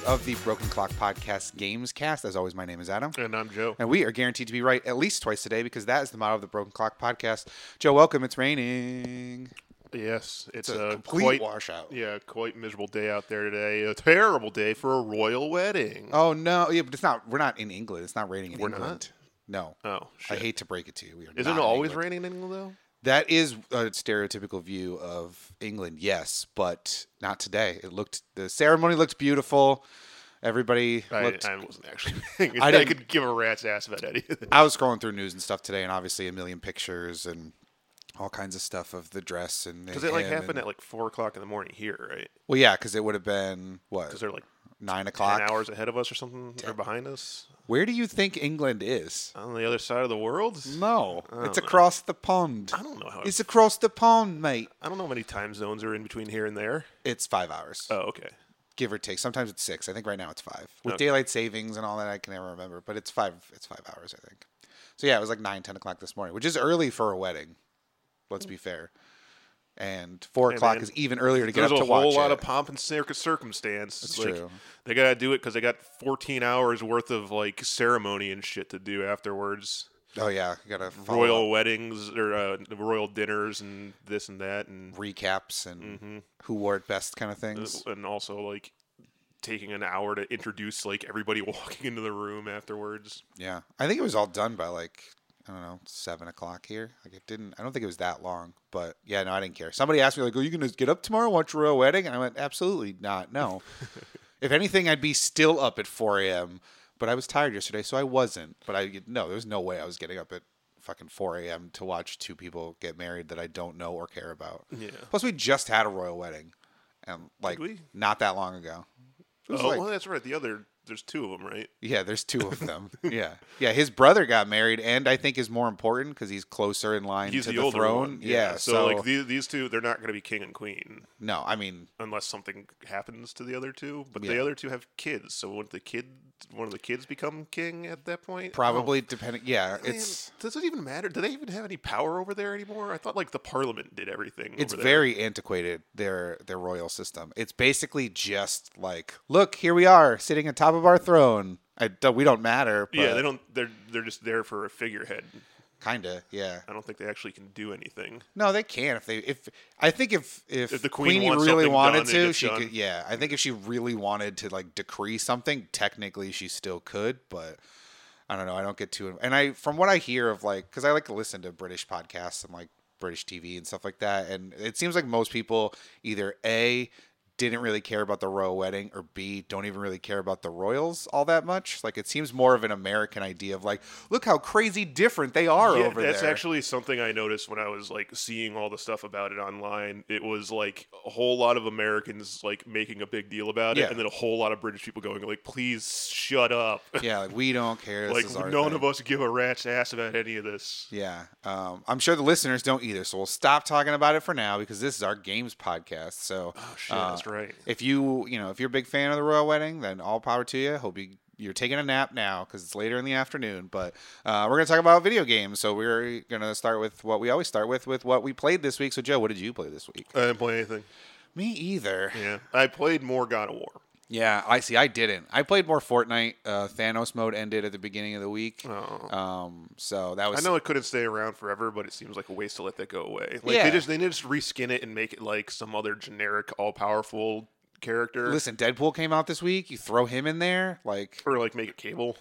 episode of the Broken Clock Podcast Games Cast. As always, my name is Adam. And I'm Joe. And we are guaranteed to be right at least twice today because that is the motto of the Broken Clock Podcast. Joe, welcome. It's raining. Yes, It's it's, a a, complete quite washout. yeah, quite miserable day out there today. A terrible day for a royal wedding. Oh no, yeah, but it's not. We're not in England. It's not raining in We're not? No. Oh, I hate to break it to you. We are Is not it always England. raining in England though? That is a stereotypical view of England, yes, but not today. It looked the ceremony looked beautiful. Everybody I, looked. I wasn't actually. I I, could give a rat's ass about any of it. I was scrolling through news and stuff today, and obviously a million pictures and all kinds of stuff of the dress and Because it like happened and- at like four o'clock in the morning here, right? well, yeah, because it would have been what Because they're like nine ten o'clock. Ten hours ahead of us or something, or behind us Where do you think England is? on the other side of the world. No, it's know. across the pond. I don't know how. It's across the pond, mate. I don't know how many time zones are in between here and there. It's five hours, Oh, okay. give or take. Sometimes it's six. I think right now it's five with Okay. daylight savings and all that. I can never remember, but it's five. It's five hours, I think. So yeah, it was like nine, ten o'clock this morning, which is early for a wedding. Let's be fair. And four Hey, o'clock man, is even earlier to get There's up a to watch whole lot it. of pomp and circumstance. That's It's like, true. They gotta do it because they got 14 hours worth of like ceremony and shit to do afterwards. Oh yeah, you gotta follow royal up weddings or uh, royal dinners and this and that and recaps and Mhm. who wore it best kind of things. and also like taking an hour to introduce like everybody walking into the room afterwards. Yeah, I think it was all done by like I don't know seven o'clock here. Like it didn't. I don't think it was that long. But yeah, no, I didn't care. Somebody asked me like, "Are you gonna get up tomorrow and watch a royal wedding?" And I went, "Absolutely not. No. if anything, I'd be still up at four a.m. But I was tired yesterday, so I wasn't. But I no, there was no way I was getting up at fucking four a.m. to watch two people get married that I don't know or care about. Yeah. Plus, we just had a royal wedding, and like not that long ago. Oh, like- well, that's right. The other there's two of them, right? yeah, there's two of them. yeah, yeah. His brother got married, and I think is more important because he's closer in line He's to the, the, throne. one. Yeah. So, So, like these, these two, they're not going to be king and queen no, I mean, unless something happens to the other two. But the other two have kids, so would the kid, one of the kids, become king at that point? probably oh. depending. Yeah, Oh, man, it's does it even matter? Do they even have any power over there anymore? I thought like the parliament did everything. it's over there. very antiquated their their royal system. It's basically just like, look, here we are sitting on top of our throne. I don't, we don't matter. But yeah. They don't. They're they're just there for a figurehead. Kinda, yeah. I don't think they actually can do anything. No, they can if they if I think if if, If the queen Queenie wants really something wanted done, it to, gets she done. could. Yeah, I think if she really wanted to like decree something, technically she still could, but I don't know. I don't get too. And I from what I hear of like because I like to listen to British podcasts and like British TV and stuff like that, and it seems like most people either a didn't really care about the royal wedding or b don't even really care about the royals all that much like it seems more of an american idea of like look how crazy different they are yeah, over that's there actually something I noticed when I was like seeing all the stuff about it online. It was like a whole lot of Americans like making a big deal about Yeah. it, and then a whole lot of British people going like, "Please shut up." yeah like we don't care like none thing. of us give a rat's ass about any of this. Yeah, um, I'm sure the listeners don't either. So we'll stop talking about it for now because this is our games podcast. So, Oh shit, uh, that's right. if you you know if you're a big fan of the royal wedding, then all power to you. Hope you you're taking a nap now because it's later in the afternoon. But uh, we're gonna talk about video games. So we're gonna start with what we always start with with what we played this week. So Joe, what did you play this week? I didn't play anything. Me either. Yeah, I played more God of War. Yeah, I see. I didn't. I played more Fortnite. Uh, Thanos mode ended at the beginning of the week. Oh. Um, so that was I know it couldn't stay around forever, but it seems like a waste to let that go away. Like Yeah. they just they need to just reskin it and make it like some other generic, all powerful character, Listen, Deadpool came out this week. You throw him in there, like or like make it Cable.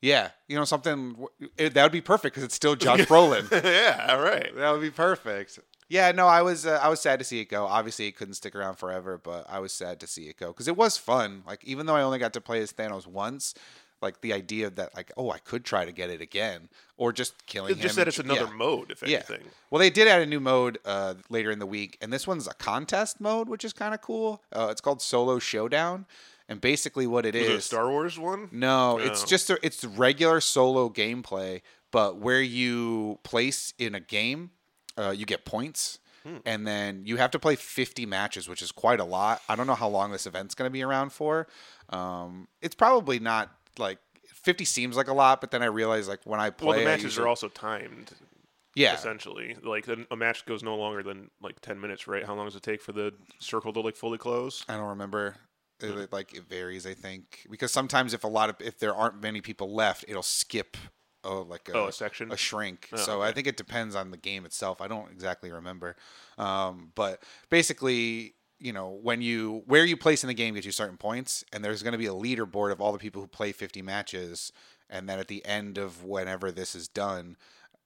Yeah, you know something it, that would be perfect because it's still Josh Brolin. yeah, all right. that would be perfect. Yeah, no, I was uh, I was sad to see it go. Obviously, it couldn't stick around forever, but I was sad to see it go because it was fun. Like even though I only got to play as Thanos once, like the idea that like oh I could try to get it again or just killing It's him. just that it's another yeah. mode, if Yeah. anything. Well, they did add a new mode uh, later in the week, and this one's a contest mode, which is kind of cool. Uh, it's called Solo Showdown, and basically what it Was is. it a Star Wars one? No, it's just a, it's regular solo gameplay, but where you place in a game, uh, you get points, Hmm. and then you have to play 50 matches, which is quite a lot. I don't know how long this event's going to be around for. Um, it's probably not like 50 seems like a lot, but then I realize like when I play, Well, the matches usually- are also timed, yeah, essentially. Like a a match goes no longer than like ten minutes, right? How long does it take for the circle to like fully close? I don't remember. Uh, Like it varies, I think, because sometimes if a lot of if there aren't many people left, it'll skip oh like a, Oh, a section? a shrink. Oh, so I think it depends on the game itself. I don't exactly remember, um, but basically, you know, when you where you place in the game gets you certain points, and there's going to be a leaderboard of all the people who play 50 matches, and then at the end of whenever this is done,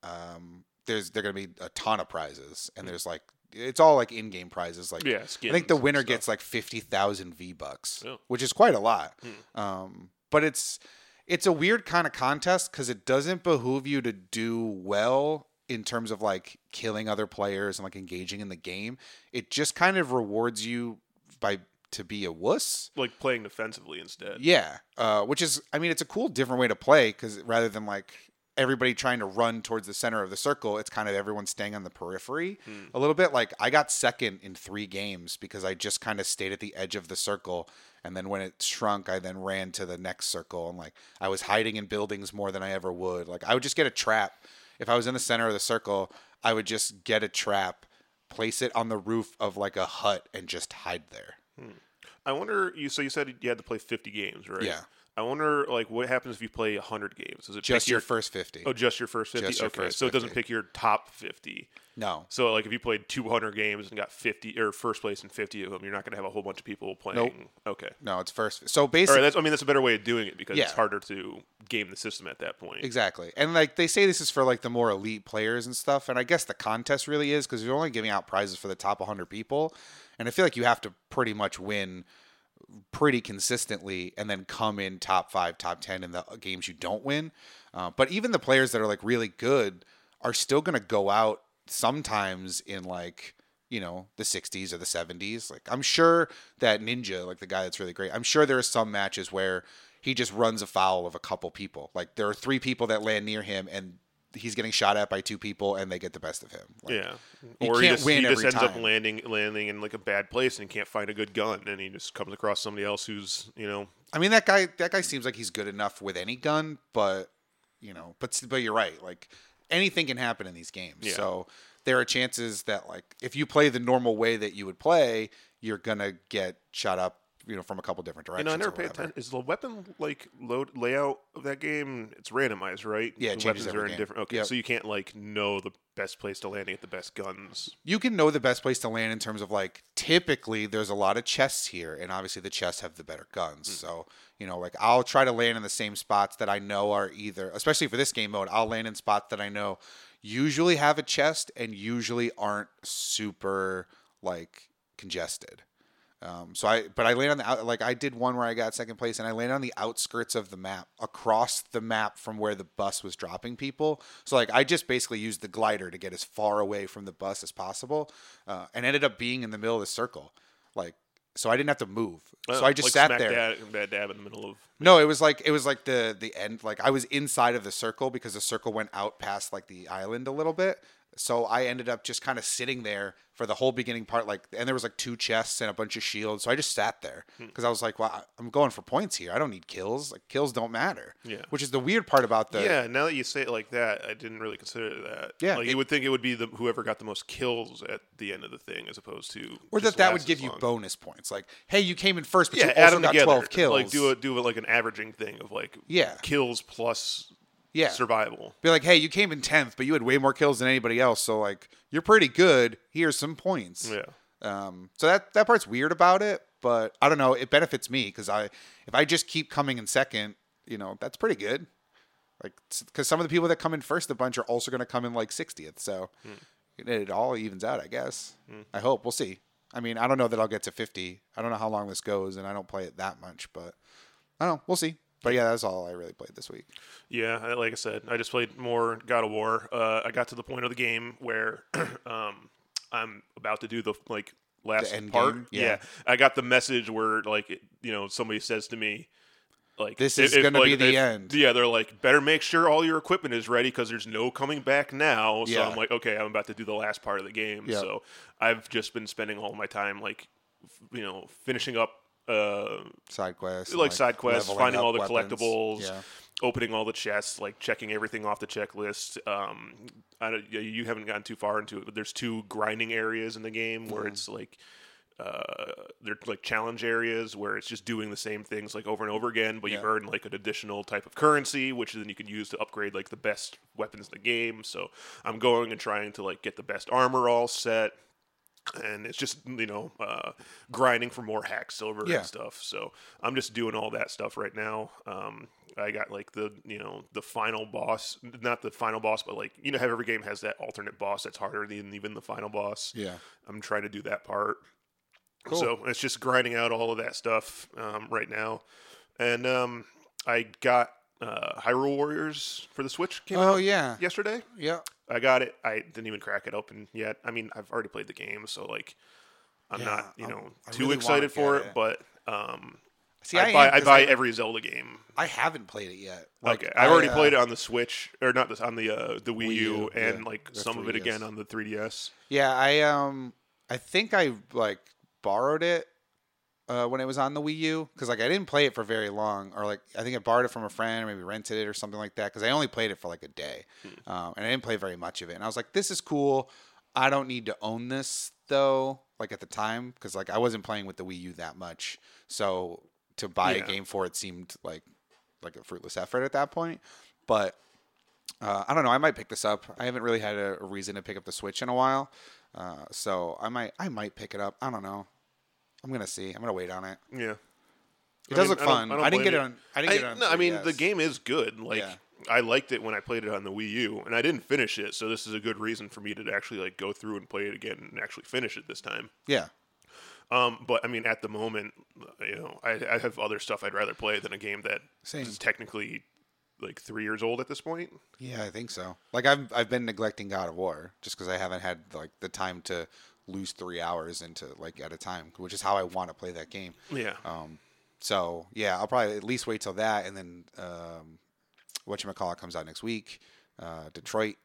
um, there's they're going to be a ton of prizes, and there's like it's all like in-game prizes. Like Hmm. Yeah, I think the winner gets like 50,000 V bucks, Oh. which is quite a lot. Hmm. Um, but it's it's a weird kind of contest because it doesn't behoove you to do well in terms of like killing other players and like engaging in the game. It just kind of rewards you by to be a wuss. like playing defensively instead. Yeah, uh, which is, I mean, it's a cool, different way to play because rather than like everybody trying to run towards the center of the circle, it's kind of everyone staying on the periphery a little bit. Like I got second in three games because I just kind of stayed at the edge of the circle, and then when it shrunk, I then ran to the next circle, and like I was hiding in buildings more than I ever would. Like I would just get a trap if I was in the center of the circle. I would just get a trap, place it on the roof of like a hut, and just hide there. Hmm. I wonder. You so you said you had to play 50 games, right? Yeah. I wonder, like, what happens if you play 100 games? Does it Just pick your first fifty. Oh, just your first 50. Just okay, first so it doesn't pick your top 50. No, So, like, if you played 200 games and got 50 or first place in 50 of them, you're not going to have a whole bunch of people playing. Okay. no, it's first. So basically, right. That's. I mean, that's a better way of doing it because it's harder to game the system at that point. Exactly. And like they say this is for like the more elite players and stuff. And I guess the contest really is because you're only giving out prizes for the top 100 people. And I feel like you have to pretty much win pretty consistently and then come in top five, top 10 in the games you don't win. Uh, but even the players that are like really good are still going to go out sometimes in like you know the 60s or the 70s like i'm sure that ninja like the guy that's really great i'm sure there are some matches where he just runs afoul of a couple people like there are three people that land near him and he's getting shot at by two people and they get the best of him like, Yeah. Or he just, he just ends up landing landing in like a bad place and can't find a good gun, and he just comes across somebody else who's you know I mean that guy that guy seems like he's good enough with any gun, but you know, but but you're right. Like anything can happen in these games. Yeah. So there are chances that like if you play the normal way that you would play, you're gonna get shot up, you know, from a couple different You directions. know, I never paid attention. Is the weapon like load layout of that game? It's randomized, right? Yeah, it the changes weapons are in different. Okay, Yep. so you can't like know the best place to land and get the best guns. You can know the best place to land in terms of like typically there's a lot of chests here, and obviously the chests have the better guns. Hmm. So you know, like I'll try to land in the same spots that I know are either, especially for this game mode, I'll land in spots that I know usually have a chest and usually aren't super like congested. Um, so I, but I landed on the out, like I did one where I got second place, and I landed on the outskirts of the map, across the map from where the bus was dropping people. So like I just basically used the glider to get as far away from the bus as possible, uh, and ended up being in the middle of the circle, like so I didn't have to move. So I just like sat there. Dab, bad dab in the middle of. No, it was like it was like the the end. Like I was inside of the circle because the circle went out past like the island a little bit. So I ended up just kind of sitting there for the whole beginning part. Like, and there was like two chests and a bunch of shields. So I just sat there Hmm. because I was like, well, I'm going for points here. I don't need kills. Like kills don't matter. Yeah. Which is the weird part about the. yeah, now that you say it like that, I didn't really consider that. Yeah, like it- you would think it would be the whoever got the most kills at the end of the thing, as opposed to Or that that would give you long. bonus points. Like, hey, you came in first, but Yeah, you also got together. 12 kills. Like do a do a, like an averaging thing of like Yeah. kills plus Yeah. survival. Be like, hey, you came in 10th, but you had way more kills than anybody else. So, like, you're pretty good. Here's some points. Yeah. Um, so that that part's weird about it, but I don't know. It benefits me because I if I just keep coming in second, you know, that's pretty good. Like because some of the people that come in first a bunch are also going to come in like 60th, so it, it all evens out, I guess. I hope we'll see. I mean, I don't know that I'll get to 50. I don't know how long this goes, and I don't play it that much, but I don't know. We'll see. But yeah, that's all I really played this week. Yeah, like I said, I just played more God of War. Uh, I got to the point of the game where um, I'm about to do the like last end part. game? Yeah. I got the message where like it, you know somebody says to me. Like This is if, gonna be the if- end. Yeah, they're like, better make sure all your equipment is ready because there's no coming back now. So Yeah. I'm like, okay, I'm about to do the last part of the game. Yeah. So I've just been spending all my time like, you know, finishing up uh, Side quests, like, side quests, finding all the weapons. collectibles, Yeah. opening all the chests, like checking everything off the checklist. Um, I don't, you- you haven't gotten too far into it, but there's two grinding areas in the game where it's like uh, they're like challenge areas where it's just doing the same things like over and over again, but you Yeah. earn like an additional type of currency, which then you can use to upgrade like the best weapons in the game. So I'm going and trying to like get the best armor all set. And it's just you know uh, grinding for more Hacksilver Yeah. and stuff. So I'm just doing all that stuff right now. Um, I got like the you know the final boss, not the final boss, but like you know how every game has that alternate boss that's harder than even the final boss. Yeah. I'm trying to do that part. Cool. So it's just grinding out all of that stuff um, right now, and um, I got uh, Hyrule Warriors for the Switch. Came Oh out yeah. yesterday. Yeah. I got it. I didn't even crack it open yet. I mean, I've already played the game, so like, I'm Yeah, not you know I too really excited for it, it. but um, See, I, I, buy am, I buy every Zelda game. I haven't played it yet. okay, I've already uh, played it on the Switch or not this on the uh, the Wii, Wii U, and yeah, like some of it again on the 3DS. Yeah, I um, I think I like borrowed it uh, when it was on the Wii U because like I didn't play it for very long, or like I think I borrowed it from a friend or maybe rented it or something like that because I only played it for like a day, um, and I didn't play very much of it. And I was like, this is cool. I don't need to own this though, like at the time because like I wasn't playing with the Wii U that much, so to buy Yeah. a game for it seemed like like a fruitless effort at that point. But uh, I don't know. I might pick this up. I haven't really had a, a reason to pick up the Switch in a while, uh, so I might I might pick it up. I don't know. I'm gonna see. I'm gonna wait on it. Yeah. It I does mean, look I fun. I I, didn't get it on. I didn't get it on. no, I mean, the game is good. Like, Yeah. I liked it when I played it on the Wii U, and I didn't finish it, so this is a good reason for me to actually like go through and play it again and actually finish it this time. Yeah. Um, but I mean, at the moment, you know, I, I have other stuff I'd rather play than a game that Same. is technically like three years old at this point. Yeah, I think so. Like I've I've been neglecting God of War just because I haven't had like the time to lose three hours into like at a time, which is how I want to play that game. Yeah. Um, so yeah, I'll probably at least wait till that, and then um, what you call it comes out next week. Uh, Detroit.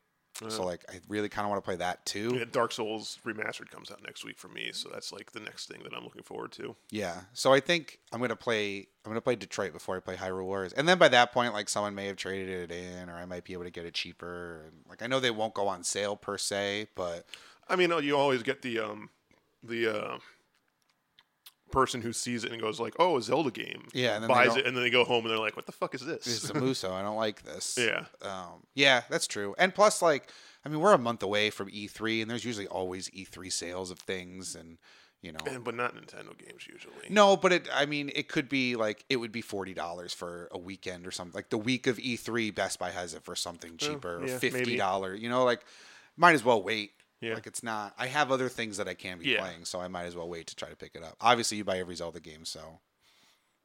so like, I really kind of want to play that too. Yeah, Dark Souls Remastered comes out next week for me, so that's like the next thing that I'm looking forward to. Yeah. So I think I'm gonna play. I'm gonna play Detroit before I play Hyrule Warriors, and then by that point, like someone may have traded it in, or I might be able to get it cheaper. And like I know they won't go on sale per se, but I mean, you always get the um, the uh, person who sees it and goes like, "Oh, a Zelda game." Yeah, and then buys it, and then they go home and they're like, "What the fuck is this?" it's a Muso. I don't like this. Yeah. Um, yeah, that's true. And plus, like, I mean, we're a month away from E3, and there's usually always E3 sales of things, and you know. And, but not Nintendo games usually. No, but it. I mean, it could be like it would be forty dollars for a weekend or something. Like the week of E3, Best Buy has it for something cheaper, or yeah, fifty dollar. You know, like might as well wait. Yeah. Like it's not. I have other things that I can be Yeah. playing, so I might as well wait to try to pick it up. Obviously, you buy every Zelda game, so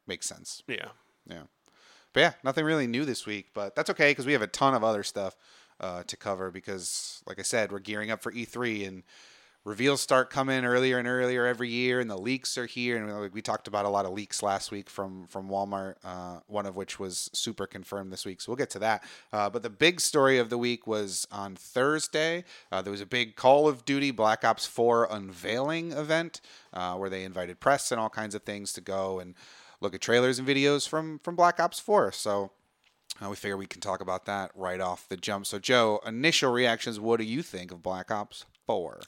makes sense. Yeah. Yeah. But yeah, nothing really new this week, but that's okay because we have a ton of other stuff uh, to cover because, like I said, we're gearing up for E3 and reveals start coming earlier and earlier every year, and the leaks are here. And we talked about a lot of leaks last week from from Walmart, uh, one of which was super confirmed this week. So we'll get to that. Uh, but the big story of the week was on Thursday. Uh, there was a big Call of Duty Black Ops 4 unveiling event uh, where they invited press and all kinds of things to go and look at trailers and videos from from Black Ops 4. So uh, we figure we can talk about that right off the jump. So Joe, initial reactions. What do you think of Black Ops 4?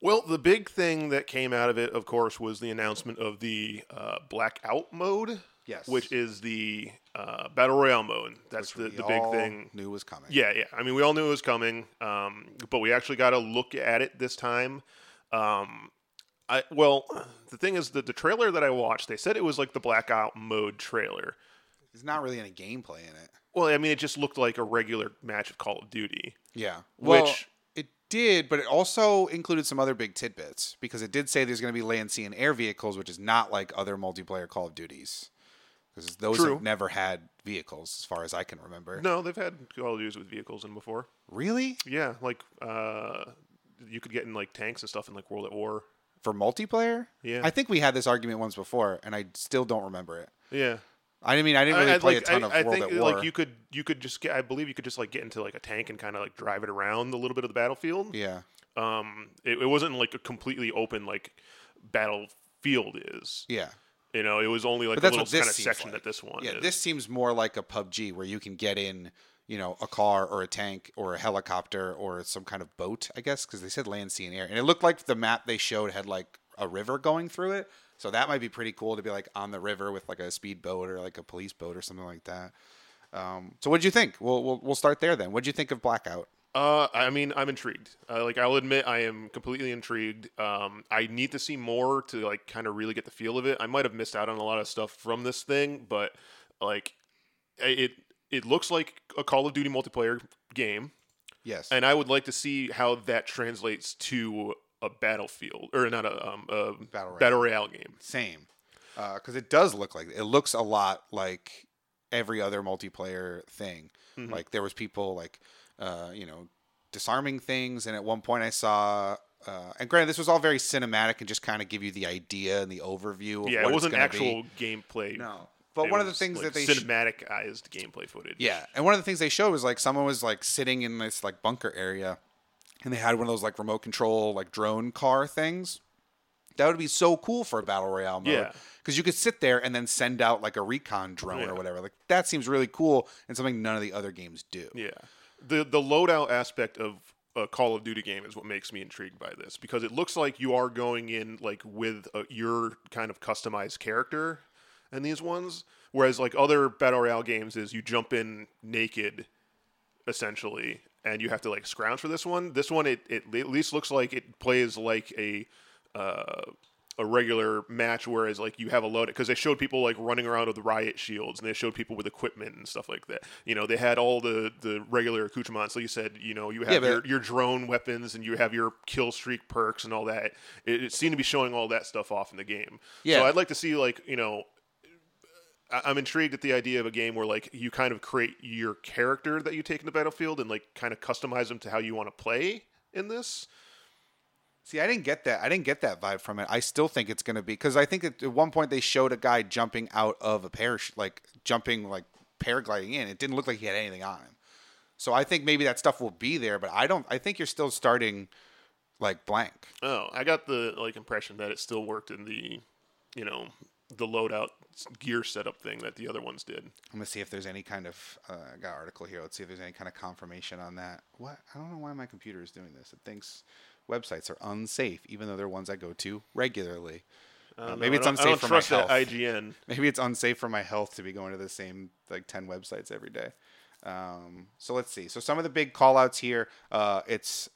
Well, the big thing that came out of it, of course, was the announcement of the uh, blackout mode. Yes. Which is the uh, battle royale mode. That's the, the big all thing. Knew was coming. Yeah, yeah. I mean, we all knew it was coming, um, but we actually got to look at it this time. Um, I well, the thing is that the trailer that I watched, they said it was like the blackout mode trailer. There's not really any gameplay in it. Well, I mean, it just looked like a regular match of Call of Duty. Yeah. Well, Which- did, but it also included some other big tidbits because it did say there's going to be land, sea, and air vehicles, which is not like other multiplayer Call of Duties. Because those True. have never had vehicles, as far as I can remember. No, they've had Call of Duties with vehicles in before. Really? Yeah, like uh, you could get in like tanks and stuff in like World at War. For multiplayer? Yeah. I think we had this argument once before, and I still don't remember it. Yeah, I mean, I didn't really I, play like, a ton I, of I World think at War. like you could you could just get. I believe you could just like get into like a tank and kind of like drive it around a little bit of the battlefield. yeah. Um, it, it wasn't like a completely open like battlefield is. Yeah. You know, it was only like But a little kind of section like. that this one. Yeah, is. this seems more like a PUBG where you can get in, you know, a car or a tank or a helicopter or some kind of boat, I guess, because they said land, sea, and air. And it looked like the map they showed had like a river going through it. So that might be pretty cool to be like on the river with like a speedboat or like a police boat or something like that. Um, so what do you think? We'll, we'll we'll start there then. What do you think of Blackout? Uh, I mean, I'm intrigued. Uh, like, I'll admit, I am completely intrigued. Um, I need to see more to like kind of really get the feel of it. I might have missed out on a lot of stuff from this thing, but like, it it looks like a Call of Duty multiplayer game, Yes. and I would like to see how that translates to a battlefield or not a um a Battle Royale. battle royale game. Same, because it does look like it looks a lot like every other multiplayer thing. Mhm. Like there was people like, uh, you know, disarming things, and at one point I saw. Uh, and granted, this was all very cinematic and just kind of give you the idea and the overview. Of Yeah, what it wasn't actual Be. gameplay. No, but It one of the things like, that they sh- cinematicized gameplay footage. yeah, and one of the things they showed was like someone was like sitting in this like bunker area, and they had one of those like remote control like drone car things. That would be so cool for a battle royale mode. Yeah. because you could sit there and then send out like a recon drone Yeah. or whatever. Like that seems really cool and something none of the other games do. Yeah, the the loadout aspect of a Call of Duty game is what makes me intrigued by this because it looks like you are going in like with a, your kind of customized character in these ones, whereas like other battle royale games is you jump in naked, essentially, and you have to like scrounge for this one. This one it, it at least looks like it plays like a. Uh, a regular match, whereas like you have a load because they showed people like running around with riot shields and they showed people with equipment and stuff like that. You know, they had all the the regular accoutrements. So you said, you know, you have Yeah, but- your, your drone weapons and you have your kill streak perks and all that. It, it seemed to be showing all that stuff off in the game. Yeah. So I'd like to see like you know. I'm intrigued at the idea of a game where like you kind of create your character that you take in the battlefield and like kind of customize them to how you want to play in this. See, I didn't get that. I didn't get that vibe from it. I still think it's going to be because I think at at one point they showed a guy jumping out of a parachute, like jumping, like paragliding in. It didn't look like he had anything on him. So I think maybe that stuff will be there, but I don't. I think you're still starting like blank. Oh, I got the like impression that it still worked in the, you know, the loadout gear setup thing that the other ones did. I'm gonna see if there's any kind of uh, I got article here. Let's see if there's any kind of confirmation on that. What? I don't know why my computer is doing this. It thinks websites are unsafe, even though they're ones I go to regularly. Uh, maybe it's unsafe for my health. IGN. Maybe it's unsafe for my health to be going to the same like 10 websites every day. Um, so let's see. So some of the big callouts here, uh, it's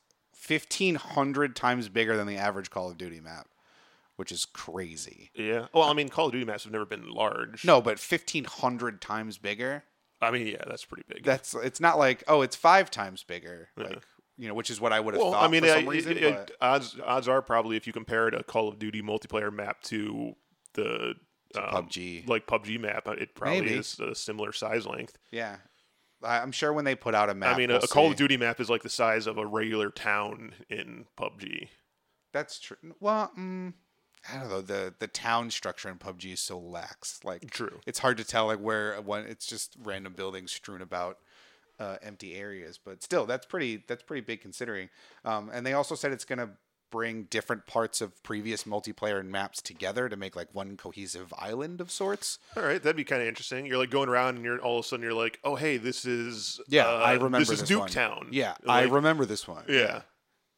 1500 times bigger than the average Call of Duty map, which is crazy. Yeah. Well, I mean, Call of Duty maps have never been large. No, but 1500 times bigger. I mean, yeah, that's pretty big. That's it's not like, oh, it's 5 times bigger. Like, you know, which is what I would have well, thought I mean, for some reason, it- it- odds odds are probably if you compared a Call of Duty multiplayer map to the um, PUBG. like PUBG map, uh, it probably Maybe. is a similar size length. yeah. I- I'm sure when they put out a map, I mean, a, we'll a Call of Duty map is like the size of a regular town in PUBG. That's true. Well, mm, I don't know. The the town structure in PUBG is so lax. Like, True. It's hard to tell like where when it's just random buildings strewn about uh, empty areas. But still, that's pretty. That's pretty big considering. Um, and they also said it's gonna bring different parts of previous multiplayer maps together to make like one cohesive island of sorts. All right, that'd be kind of interesting. You're like going around, and you're all of a sudden you're like, oh hey, this is Yeah, uh, I remember this is this one. Nuketown. Yeah, I remember this one. Yeah,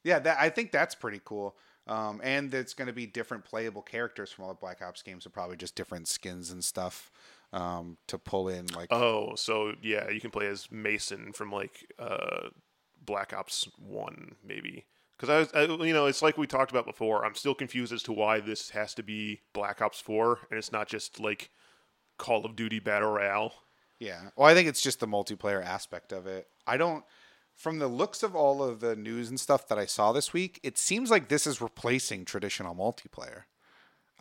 Yeah, that I think that's pretty cool. Um, and it's going to be different playable characters from all the Black Ops games, so probably just different skins and stuff um, to pull in. Like, Oh, so yeah, you can play as Mason from like uh, Black Ops One, maybe. Because I was, I, you know, it's like we talked about before. I'm still confused as to why this has to be Black Ops Four, and it's not just like Call of Duty Battle Royale. yeah. Well, I think it's just the multiplayer aspect of it. I don't. From the looks of all of the news and stuff that I saw this week, it seems like this is replacing traditional multiplayer.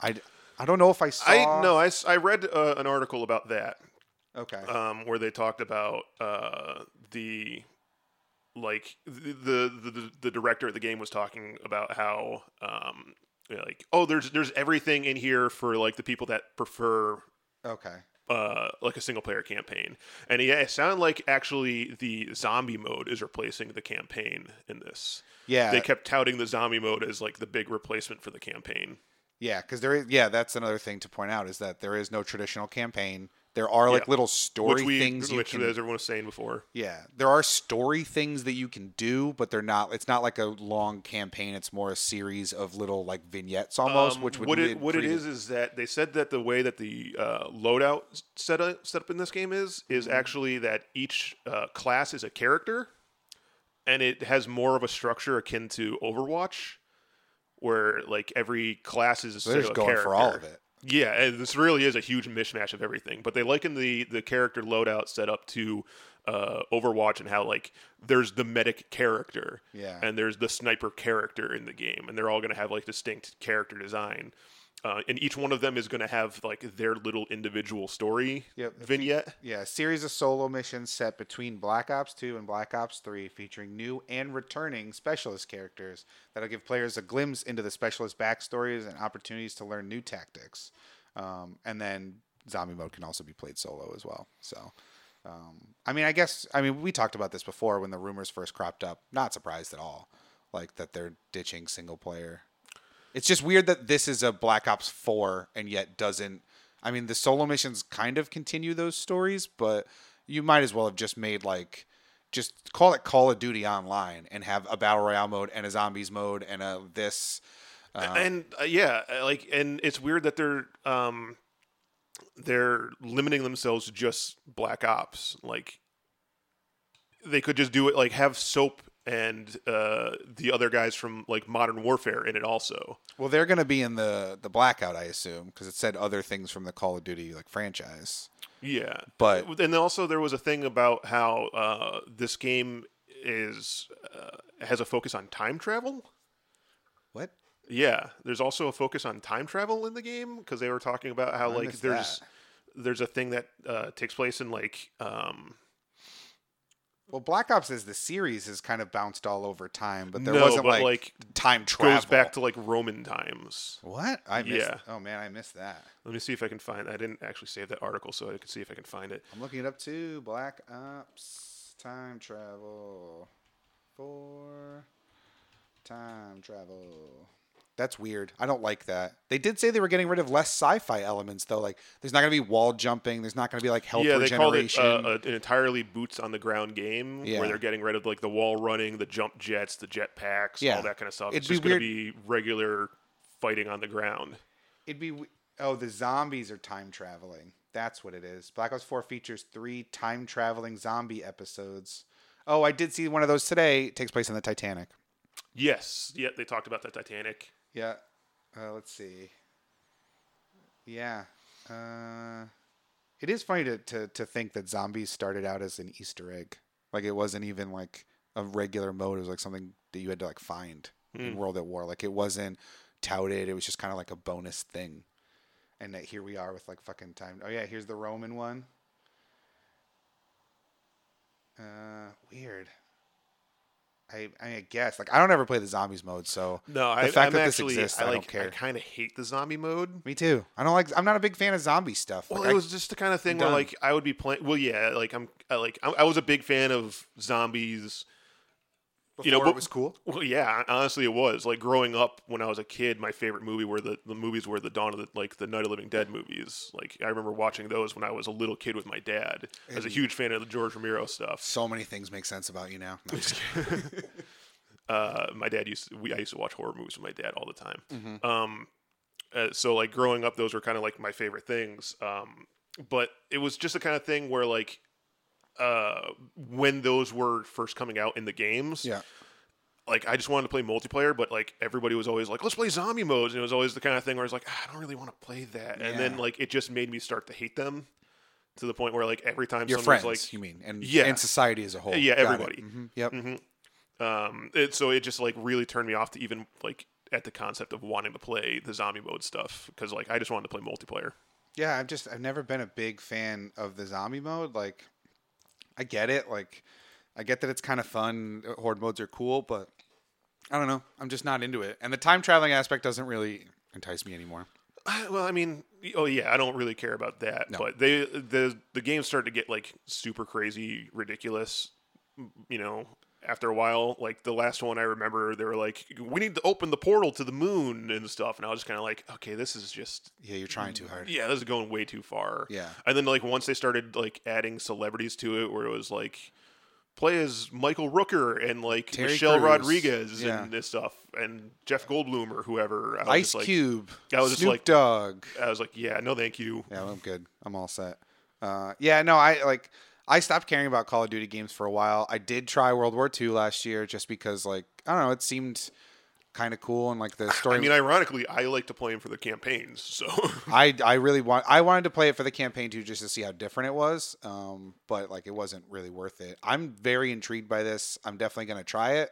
I, I don't know if I saw. I no, I, I read uh, an article about that Okay. um, where they talked about uh, the like the, the the the director of the game was talking about how um, like oh there's there's everything in here for like the people that prefer okay. Uh, like a single player campaign. And yeah, it sounded like actually the zombie mode is replacing the campaign in this. Yeah. They kept touting the zombie mode as like the big replacement for the campaign. Yeah, because there is. Yeah, that's another thing to point out is that there is no traditional campaign. There are like Yeah. little story which we, things you which can as everyone was saying before. Yeah, there are story things that you can do, but they're not. It's not like a long campaign. It's more a series of little like vignettes almost, Um, which would what it what it is is that they said that the way that the uh, loadout set up, set up in this game is is Mm-hmm. actually that each uh, class is a character, and it has more of a structure akin to Overwatch, where like every class is a So they're just going for all of it. Yeah, and this really is a huge mishmash of everything. But they liken the the character loadout setup to uh, Overwatch and how like there's the medic character, Yeah. and there's the sniper character in the game, and they're all going to have like distinct character design. Uh, and each one of them is going to have like their little individual story Yep. vignette. Yeah, a series of solo missions set between Black Ops 2 and Black Ops 3 featuring new and returning specialist characters that'll give players a glimpse into the specialist backstories and opportunities to learn new tactics. Um, and then zombie mode can also be played solo as well. So, um, I mean, I guess, I mean, we talked about this before when the rumors first cropped up. Not surprised at all, like that they're ditching single player. It's just weird that this is a Black Ops 4 and yet doesn't. I mean, the solo missions kind of continue those stories, but you might as well have just made like just call it Call of Duty Online and have a battle royale mode and a zombies mode and a this. and uh, yeah, uh, like, and it's weird that they're um, they're limiting themselves to just Black Ops. Like, they could just do it like have Soap and uh, the other guys from like Modern Warfare in it also. Well, they're going to be in the the blackout, I assume, because it said other things from the Call of Duty like franchise. Yeah, But- and also there was a thing about how uh, this game is uh, has a focus on time travel. What? Yeah, there's also a focus on time travel in the game because they were talking about how I like there's that. there's a thing that uh, takes place in like um, Well, Black Ops as the series has kind of bounced all over time, but there No, wasn't but, like, like, time travel. goes back to like Roman times. what? I missed. Yeah. Oh man, I missed that. Let me see if I can find. I didn't actually save that article, so I can see if I can find it. I'm looking it up too. Black Ops time travel for time travel. That's weird. I don't like that. They did say they were getting rid of less sci-fi elements though. Like there's not going to be wall jumping. There's not going to be like health yeah, they called it regeneration. uh, an entirely boots on the ground game Yeah. where they're getting rid of like the wall running, the jump jets, the jet packs, Yeah. all that kind of stuff. It'd it's just going to be regular fighting on the ground. It'd be oh the zombies are time traveling. That's what it is. Black Ops 4 features three time traveling zombie episodes. Oh, I did see one of those today. It takes place in the Titanic. Yes, yeah, they talked about the Titanic. Yeah. Uh, let's see. Yeah. Uh, it is funny to, to, to think that zombies started out as an Easter egg. Like it wasn't even like a regular mode. It was like something that you had to like find in World at War. Like it wasn't touted. It was just kind of like a bonus thing. And that here we are with like fucking time. Oh yeah, here's the Roman one. Uh, weird. I I guess like I don't ever play the zombies mode, so No, the I, fact I'm that actually, this exists, I I, don't care. I kind of hate the zombie mode. Me too. I don't like. I'm not a big fan of zombie stuff. Well, Like, it was just the kind of thing where done. like I would be playing. Well, yeah, like I'm, I, like I, I was a big fan of zombies. You know, before it was cool. Well, yeah, honestly, it was like growing up when I was a kid. My favorite movie were the, the movies were the Dawn of the like the Night of the Living Dead movies. Like I remember watching those when I was a little kid with my dad. I was a huge fan of the George Romero stuff. So many things make sense about you now. No, I'm just kidding. Uh, my dad used to, we I used to watch horror movies with my dad all the time. Mm-hmm. Um, uh, so like growing up, those were kind of like my favorite things. Um, but it was just the kind of thing where like uh, when those were first coming out in the games, yeah. like I just wanted to play multiplayer, but like everybody was always like, "Let's play zombie modes," and it was always the kind of thing where I was like, ah, "I don't really want to play that," and then like it just made me start to hate them to the point where like every time Your friends, like, you mean, and Yeah. and society as a whole. Yeah, Got everybody. Mhm. Yep. um, it, so it just like really turned me off to even like at the concept of wanting to play the zombie mode stuff because like I just wanted to play multiplayer. Yeah, I've just I've never been a big fan of the zombie mode. Like, I get it. Like, I get that it's kind of fun. Horde modes are cool, but I don't know. I'm just not into it. And the time traveling aspect doesn't really entice me anymore. Uh, Well, I mean, oh yeah, I don't really care about that. No. But they the the game started to get like super crazy, ridiculous, you know, after a while, like the last one I remember, they were like, "We need to open the portal to the moon and stuff," and I was just kind of like, "Okay, this is just Yeah, you're trying too hard. yeah, this is going way too far." Yeah. and then like once they started like adding celebrities to it, where it was like play as Michael Rooker and like Terry Michelle Crews. Rodriguez Yeah. and this stuff, and Jeff Goldblum or whoever. I was Ice like, Cube. I was just like- Dogg. I was like, yeah, no, thank you. Yeah, I'm good. I'm all set. Uh, yeah, no, I like. I stopped caring about Call of Duty games for a while. I did try World War II last year just because, like, I don't know, it seemed kind of cool and like the story. I mean, ironically, I like to play them for the campaigns, so I I really want I wanted to play it for the campaign too, just to see how different it was. Um, but like it wasn't really worth it. I'm very intrigued by this. I'm definitely gonna try it.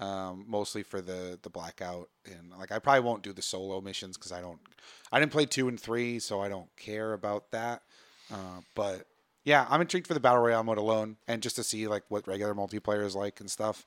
Um, mostly for the the blackout and like I probably won't do the solo missions because I don't I didn't play two and three, so I don't care about that. Uh, but yeah, I'm intrigued for the battle royale mode alone, and just to see like what regular multiplayer is like and stuff.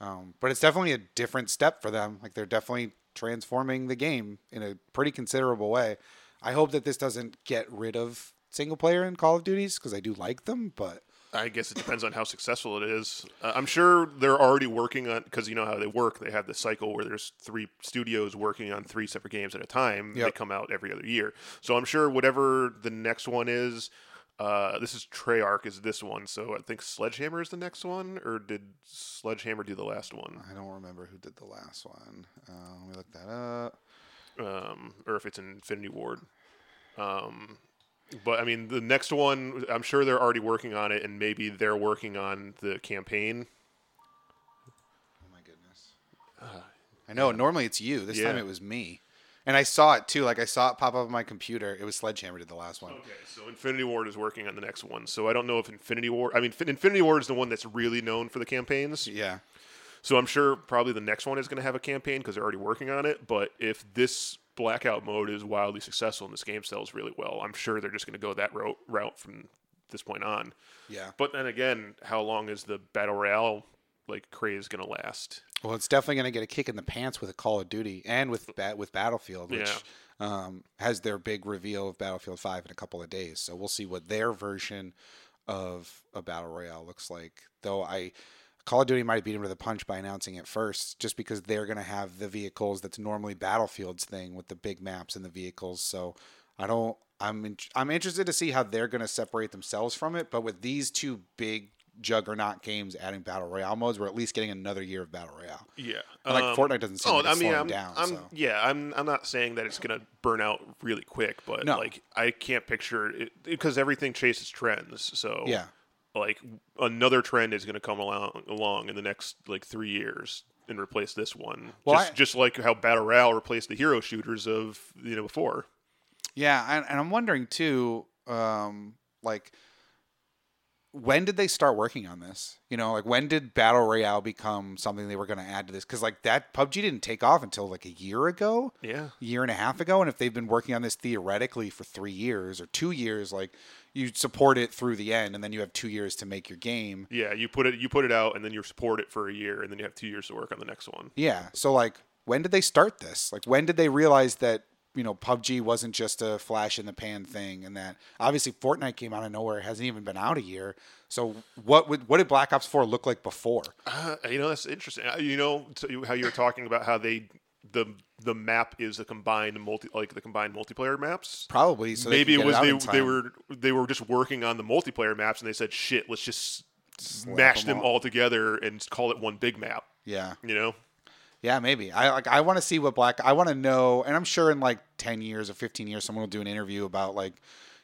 Um, but it's definitely a different step for them. Like they're definitely transforming the game in a pretty considerable way. I hope that this doesn't get rid of single player in Call of Duties because I do like them, but I guess it depends on how successful it is. Uh, I'm sure they're already working on because you know how they work. They have the cycle where there's three studios working on three separate games at a time. They come out every other year. So I'm sure whatever the next one is, uh, this is Treyarch is this one. So I think Sledgehammer is the next one, or did Sledgehammer do the last one? I don't remember who did the last one. Uh, let me look that up. um, or if it's Infinity Ward. Um, but I mean, the next one, I'm sure they're already working on it, and maybe they're working on the campaign. Oh my goodness. Uh, I know. Normally it's you. This time it was me, and I saw it too. Like I saw it pop up on my computer. It was Sledgehammer did the last one. Okay, so Infinity Ward is working on the next one. So I don't know if Infinity Ward. I mean, Fin- Infinity Ward is the one that's really known for the campaigns. Yeah. So I'm sure probably the next one is going to have a campaign because they're already working on it. But if this blackout mode is wildly successful and this game sells really well, I'm sure they're just going to go that route, route from this point on. Yeah. But then again, how long is the battle royale like craze going to last? Well, it's definitely going to get a kick in the pants with a Call of Duty and with with Battlefield, which Yeah. um, has their big reveal of Battlefield Five in a couple of days. So we'll see what their version of a battle royale looks like. Though I, Call of Duty might beat them to the punch by announcing it first, just because they're going to have the vehicles that's normally Battlefield's thing with the big maps and the vehicles. So I don't. I'm in, I'm interested to see how they're going to separate themselves from it. But with these two big juggernaut games adding battle royale modes, we're at least getting another year of battle royale. Yeah, And, like Fortnite doesn't seem Oh, like it's I mean, slowing I'm, down. I'm so. yeah, I'm I'm not saying that it's gonna burn out really quick, but No. like I can't picture it because everything chases trends. So Yeah. like another trend is gonna come along along in the next like three years and replace this one. Well, just I- just like how battle royale replaced the hero shooters of you know before. Yeah, and, and I'm wondering too, um, like, when did they start working on this? You know, like when did battle royale become something they were going to add to this? Because like that PUBG didn't take off until like a year ago, Yeah. year and a half ago, and if they've been working on this theoretically for three years or two years, like you support it through the end, and then you have two years to make your game. Yeah, you put it you put it out and then you support it for a year and then you have two years to work on the next one. Yeah. So like when did they start this? Like when did they realize that, you know, PUBG wasn't just a flash in the pan thing and that obviously Fortnite came out of nowhere, it hasn't even been out a year. So what would what did Black Ops 4 look like before? Uh, you know that's interesting. Uh, You know how you were talking about how they the the map is the combined multi like the combined multiplayer maps. Probably so Maybe it was out they they were they were just working on the multiplayer maps and they said shit let's just Slap mash them them all together and call it one big map. Yeah. You know. Yeah, maybe. I like I want to see what Black I want to know and I'm sure in like 10 years or 15 years someone will do an interview about like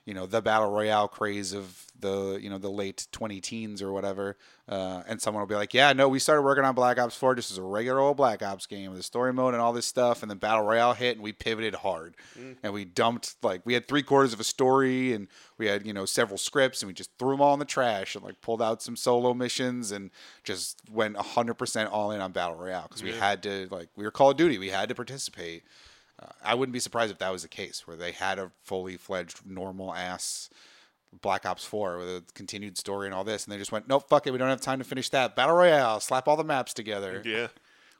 you know the battle royale craze of the you know the late 20 teens or whatever uh, and someone will be like yeah no we started working on black ops 4 just as a regular old black ops game with the story mode and all this stuff. And then battle royale hit and we pivoted hard. And we dumped like we had three quarters of a story and we had you know several scripts and we just threw them all in the trash and like pulled out some solo missions and just went 100% all in on battle royale because we had to like we were call of duty. We had to participate uh, I wouldn't be surprised if that was the case, where they had a fully fledged normal ass Black Ops 4 with a continued story and all this, and they just went, nope, fuck it, we don't have time to finish that. Battle Royale, slap all the maps together. Yeah.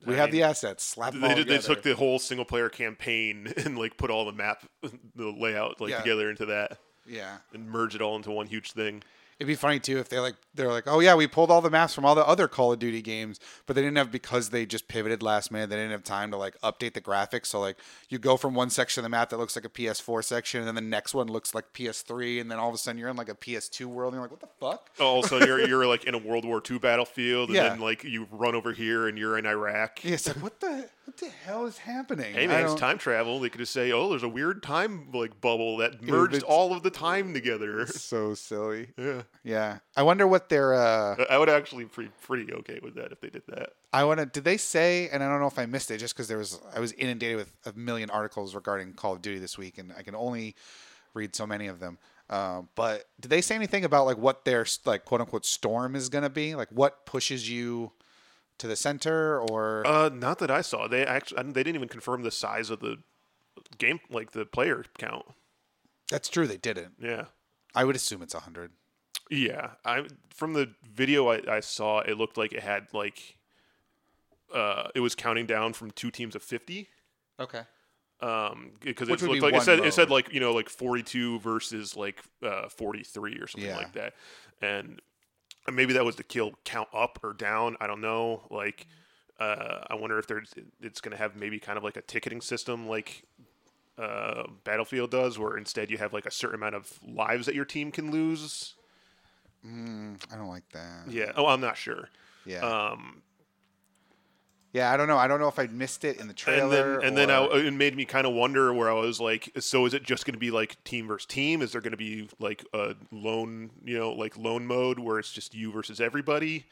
we I have mean, the assets, slap them all They, did, they took the whole single player campaign and like put all the map the layout like Yeah. together into that yeah. and merge it all into one huge thing. It'd be funny too if they like they're like, oh yeah, we pulled all the maps from all the other Call of Duty games, but they didn't have because they just pivoted last minute. They didn't have time to like update the graphics. So like you go from one section of the map that looks like a PS4 section, and then the next one looks like PS3, and then all of a sudden you're in like a PS2 world, and you're like, what the fuck? Oh, all of a sudden you're you're like in a World War II battlefield, and Yeah. then like you run over here and you're in Iraq. Yeah, it's like what the what the hell is happening? Hey man, it's time travel. They could just say, "Oh, there's a weird time like bubble that merged all of the time together." So silly. yeah, Yeah, I wonder what their. uh I would actually be pretty okay with that if they did that. I want to. Did they say? And I don't know if I missed it, just because there was. I was inundated with a million articles regarding Call of Duty this week, and I can only read so many of them. Um, but did they say anything about like what their like quote unquote storm is going to be? Like what pushes you to the center, or Uh, not that I saw. They actually they didn't even confirm the size of the game, like the player count. that's true. They didn't. Yeah, I would assume it's a hundred. Yeah. I from the video I, I saw, it looked like it had like uh, it was counting down from two teams of fifty. Okay. um because Which it would be looked like it one said it said like you know like 42 versus like uh 43 or something Yeah. like that and maybe that was the kill count up or down i don't know like uh i wonder if there's it's going to have maybe kind of like a ticketing system like uh battlefield does where instead you have like a certain amount of lives that your team can lose I don't like that. yeah oh i'm not sure Yeah. um yeah. I don't know. I don't know if I missed it in the and trailer. then and then I, it made me kind of wonder where I was like, so is it just going to be like team versus team? Is there going to be like a lone, you know, like lone mode where it's just you versus everybody?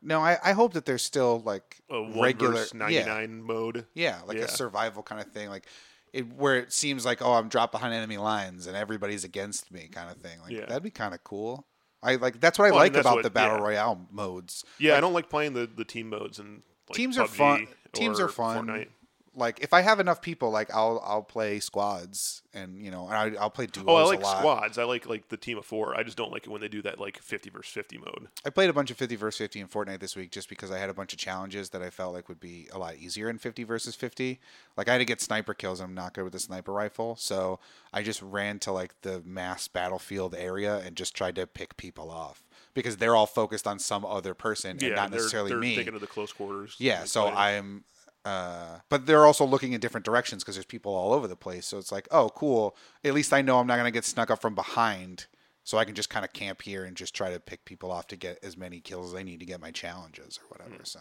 no, I, I hope that there's still like A one regular versus ninety yeah. mode. Yeah, like Yeah. a survival kind of thing, like it where it seems like oh I'm dropped behind enemy lines and everybody's against me kind of thing. Like Yeah. that'd be kind of cool. I like that's what I Well, I mean, like about what- the battle yeah. royale modes. Yeah, I don't like playing the, the team modes and like Teams are PUBG fun- teams are fun. Fortnite. Like if I have enough people, like I'll I'll play squads and you know and I, I'll play duos. Oh, I a like lot. squads. I like like the team of four. I just don't like it when they do that like fifty versus fifty mode. I played a bunch of 50 versus 50 in Fortnite this week just because I had a bunch of challenges that I felt like would be a lot easier in 50 versus 50. Like I had to get sniper kills. I'm not good with the sniper rifle, so I just ran to like the mass battlefield area and just tried to pick people off because they're all focused on some other person and yeah, not they're, necessarily they're me. thinking of the close quarters. Yeah, so. I'm uh but they're also looking in different directions because there's people all over the place. So it's like, oh cool. At least I know I'm not gonna get snuck up from behind. So I can just kind of camp here and just try to pick people off to get as many kills as I need to get my challenges or whatever. So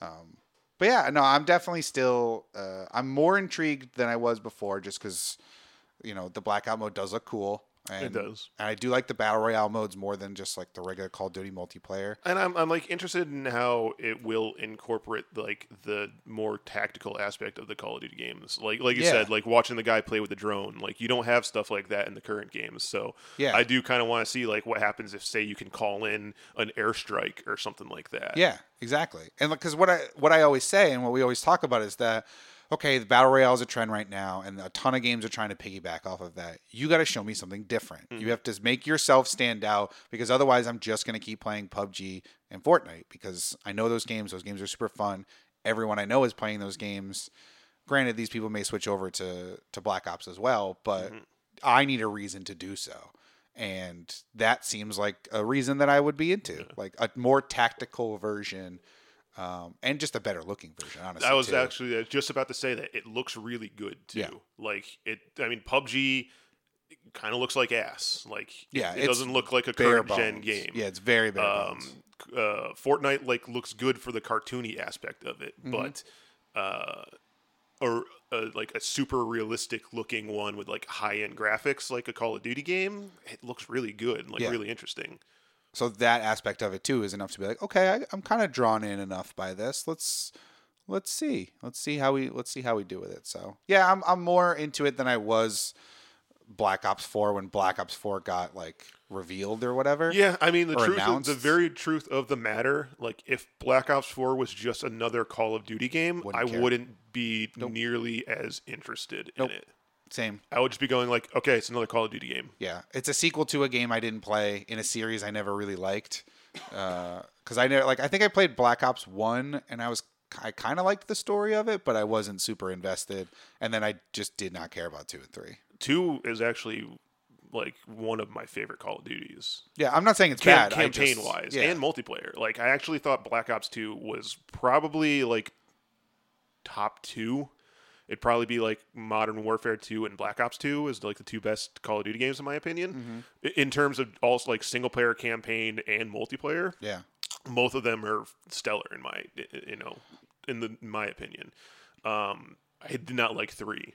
um but yeah, no, I'm definitely still uh I'm more intrigued than I was before just because you know, the blackout mode does look cool. And, does. And I do like the battle royale modes more than just like the regular Call of Duty multiplayer. And I'm, I'm like interested in how it will incorporate like the more tactical aspect of the Call of Duty games. Like like you Yeah. said, like watching the guy play with the drone. Like you don't have stuff like that in the current games. So Yeah. I do kind of want to see like what happens if say you can call in an airstrike or something like that. Yeah, exactly. And because what I what I always say and what we always talk about is that okay, the battle royale is a trend right now, and a ton of games are trying to piggyback off of that. You got to show me something different. You mm-hmm. have to make yourself stand out because otherwise, I'm just going to keep playing PUBG and Fortnite because I know those games. Those games are super fun. Everyone I know is playing those games. Granted, these people may switch over to to Black Ops as well, but mm-hmm. I need a reason to do so. And that seems like a reason that I would be into, like a more tactical version, um, and just a better looking version. Honestly, I was too. actually uh, just about to say that it looks really good too. Yeah. Like it, I mean, PUBG kind of looks like ass. Like Yeah, it, doesn't look like a current gen game. Yeah, it's very bare um, uh, Fortnite like looks good for the cartoony aspect of it, Mm-hmm. but uh, or uh, like a super realistic looking one with like high end graphics, like a Call of Duty game, it looks really good, and, like Yeah. really interesting. So that aspect of it too is enough to be like, okay, I, I'm kind of drawn in enough by this. Let's let's see, let's see how we let's see how we do with it. So yeah, I'm I'm more into it than I was Black Ops Four when Black Ops Four got like revealed or whatever. Yeah, I mean the truth, announced. the very truth of the matter. Like if Black Ops Four was just another Call of Duty game, Wouldn't I care. wouldn't be nearly as interested Nope. in it. Same. I would just be going like, okay, it's another Call of Duty game. Yeah, it's a sequel to a game I didn't play in a series I never really liked. Uh, because I never like I think I played Black Ops One and I was I kind of liked the story of it, but I wasn't super invested. And then I just did not care about two and three. Two is actually like one of my favorite Call of Duties. Yeah, I'm not saying it's Cam- bad. I just- campaign wise yeah. and multiplayer. Like I actually thought Black Ops 2 was probably like top 2. It'd probably be like Modern Warfare 2 and Black Ops 2 is like the two best Call of Duty games in my opinion. Mm-hmm. In terms of also like single player campaign and multiplayer, yeah. both of them are stellar in my you know in the in my opinion. Um, I did not like three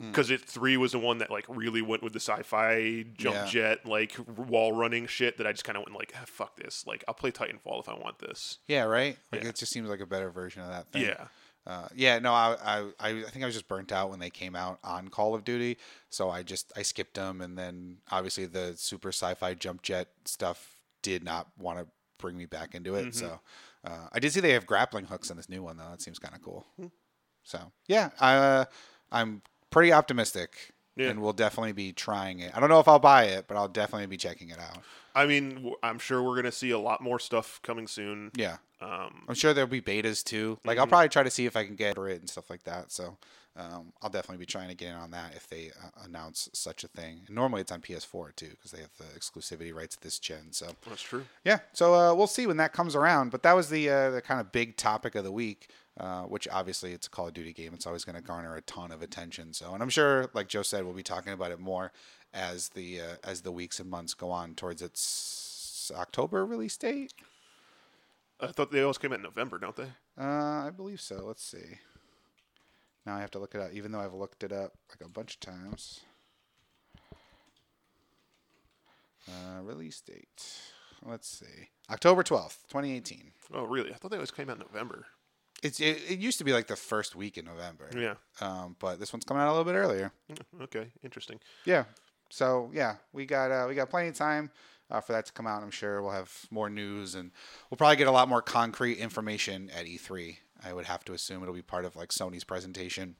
Hmm. because it three was the one that like really went with the sci-fi jump Yeah. jet like wall running shit that I just kind of went like ah, fuck this like I'll play Titanfall if I want this. Yeah, right. Like Yeah. it just seems like a better version of that thing. Yeah. Uh, yeah, no, I, I, I think I was just burnt out when they came out on Call of Duty, so I just I skipped them, and then obviously the super sci-fi jump jet stuff did not want to bring me back into Mm-hmm. it. So uh, I did see they have grappling hooks in this new one though. That seems kind of cool. Hmm. So yeah, I, uh, I'm pretty optimistic, Yeah. and we'll definitely be trying it. I don't know if I'll buy it, but I'll definitely be checking it out. I mean I'm sure we're gonna see a lot more stuff coming soon. Yeah. Um, I'm sure there'll be betas too. Like Mm-hmm. I'll probably try to see if I can get it and stuff like that. So um, I'll definitely be trying to get in on that if they uh, announce such a thing. And normally it's on PS4 too because they have the exclusivity rights this gen. So that's true. yeah, so uh, we'll see when that comes around. But that was the uh, the kind of big topic of the week. Uh, which obviously it's a Call of Duty game. It's always going to garner a ton of attention. So, and I'm sure, like Joe said, we'll be talking about it more as the uh, as the weeks and months go on towards its October release date. I thought they always came out in November, don't they? Uh, I believe so. Let's see. Now I have to look it up, even though I've looked it up like a bunch of times. Uh, release date. Let's see. October twelfth, twenty eighteen. Oh really? I thought they always came out in November. It's it, it used to be like the first week in November. Yeah. Um, but this one's coming out a little bit earlier. Mm, Okay, interesting. Yeah. So yeah, we got uh, we got plenty of time uh, for that to come out. I'm sure we'll have more news and we'll probably get a lot more concrete information at E3. I would have to assume it'll be part of like Sony's presentation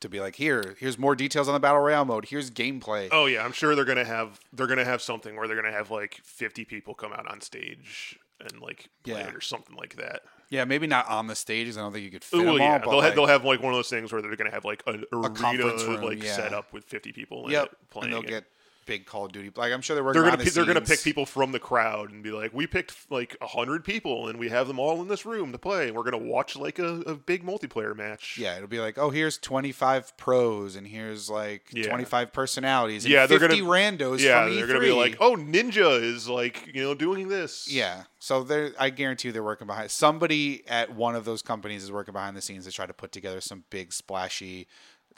to be like here, here's more details on the battle royale mode. Here's gameplay. Oh yeah, I'm sure they're gonna have they're gonna have something where they're gonna have like 50 people come out on stage and like play Yeah. it or something like that. Yeah, maybe not on the stages. I don't think you could fit Well, them all. But they'll, like, have, they'll have like one of those things where they're gonna have like an arena conference room, like yeah. set up with 50 people yep, and they'll it. get big Call of Duty. Like I'm sure they're working. they're gonna the they're gonna pick people from the crowd and be like, we picked like hundred people and we have them all in this room to play and we're gonna watch like a, a big multiplayer match. Yeah, it'll be like, oh, here's 25 pros, and here's like Yeah. 25 personalities. And Yeah, they're gonna- randos. yeah, they're E3. gonna be like, oh, Ninja is like you know doing this. Yeah. So they're I guarantee you they're working behind somebody at one of those companies is working behind the scenes to try to put together some big splashy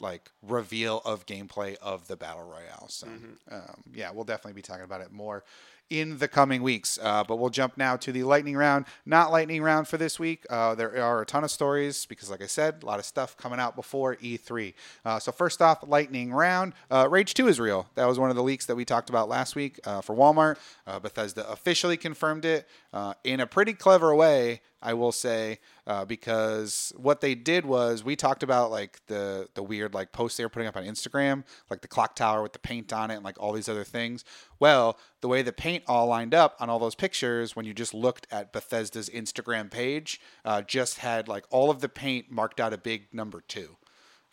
like reveal of gameplay of the battle royale. So um, yeah, we'll definitely be talking about it more in the coming weeks. Uh, but we'll jump now to the lightning round. Not lightning round for this week. Uh, there are a ton of stories because, like I said, a lot of stuff coming out before E3. Uh, so first off, lightning round. Uh, Rage 2 is real. That was one of the leaks that we talked about last week uh, for Walmart. Uh, Bethesda officially confirmed it uh, in a pretty clever way. I will say, uh, because what they did was we talked about like the the weird like posts they were putting up on Instagram, like the clock tower with the paint on it and like all these other things. Well, the way the paint all lined up on all those pictures, when you just looked at Bethesda's Instagram page, uh, just had like all of the paint marked out a big number two.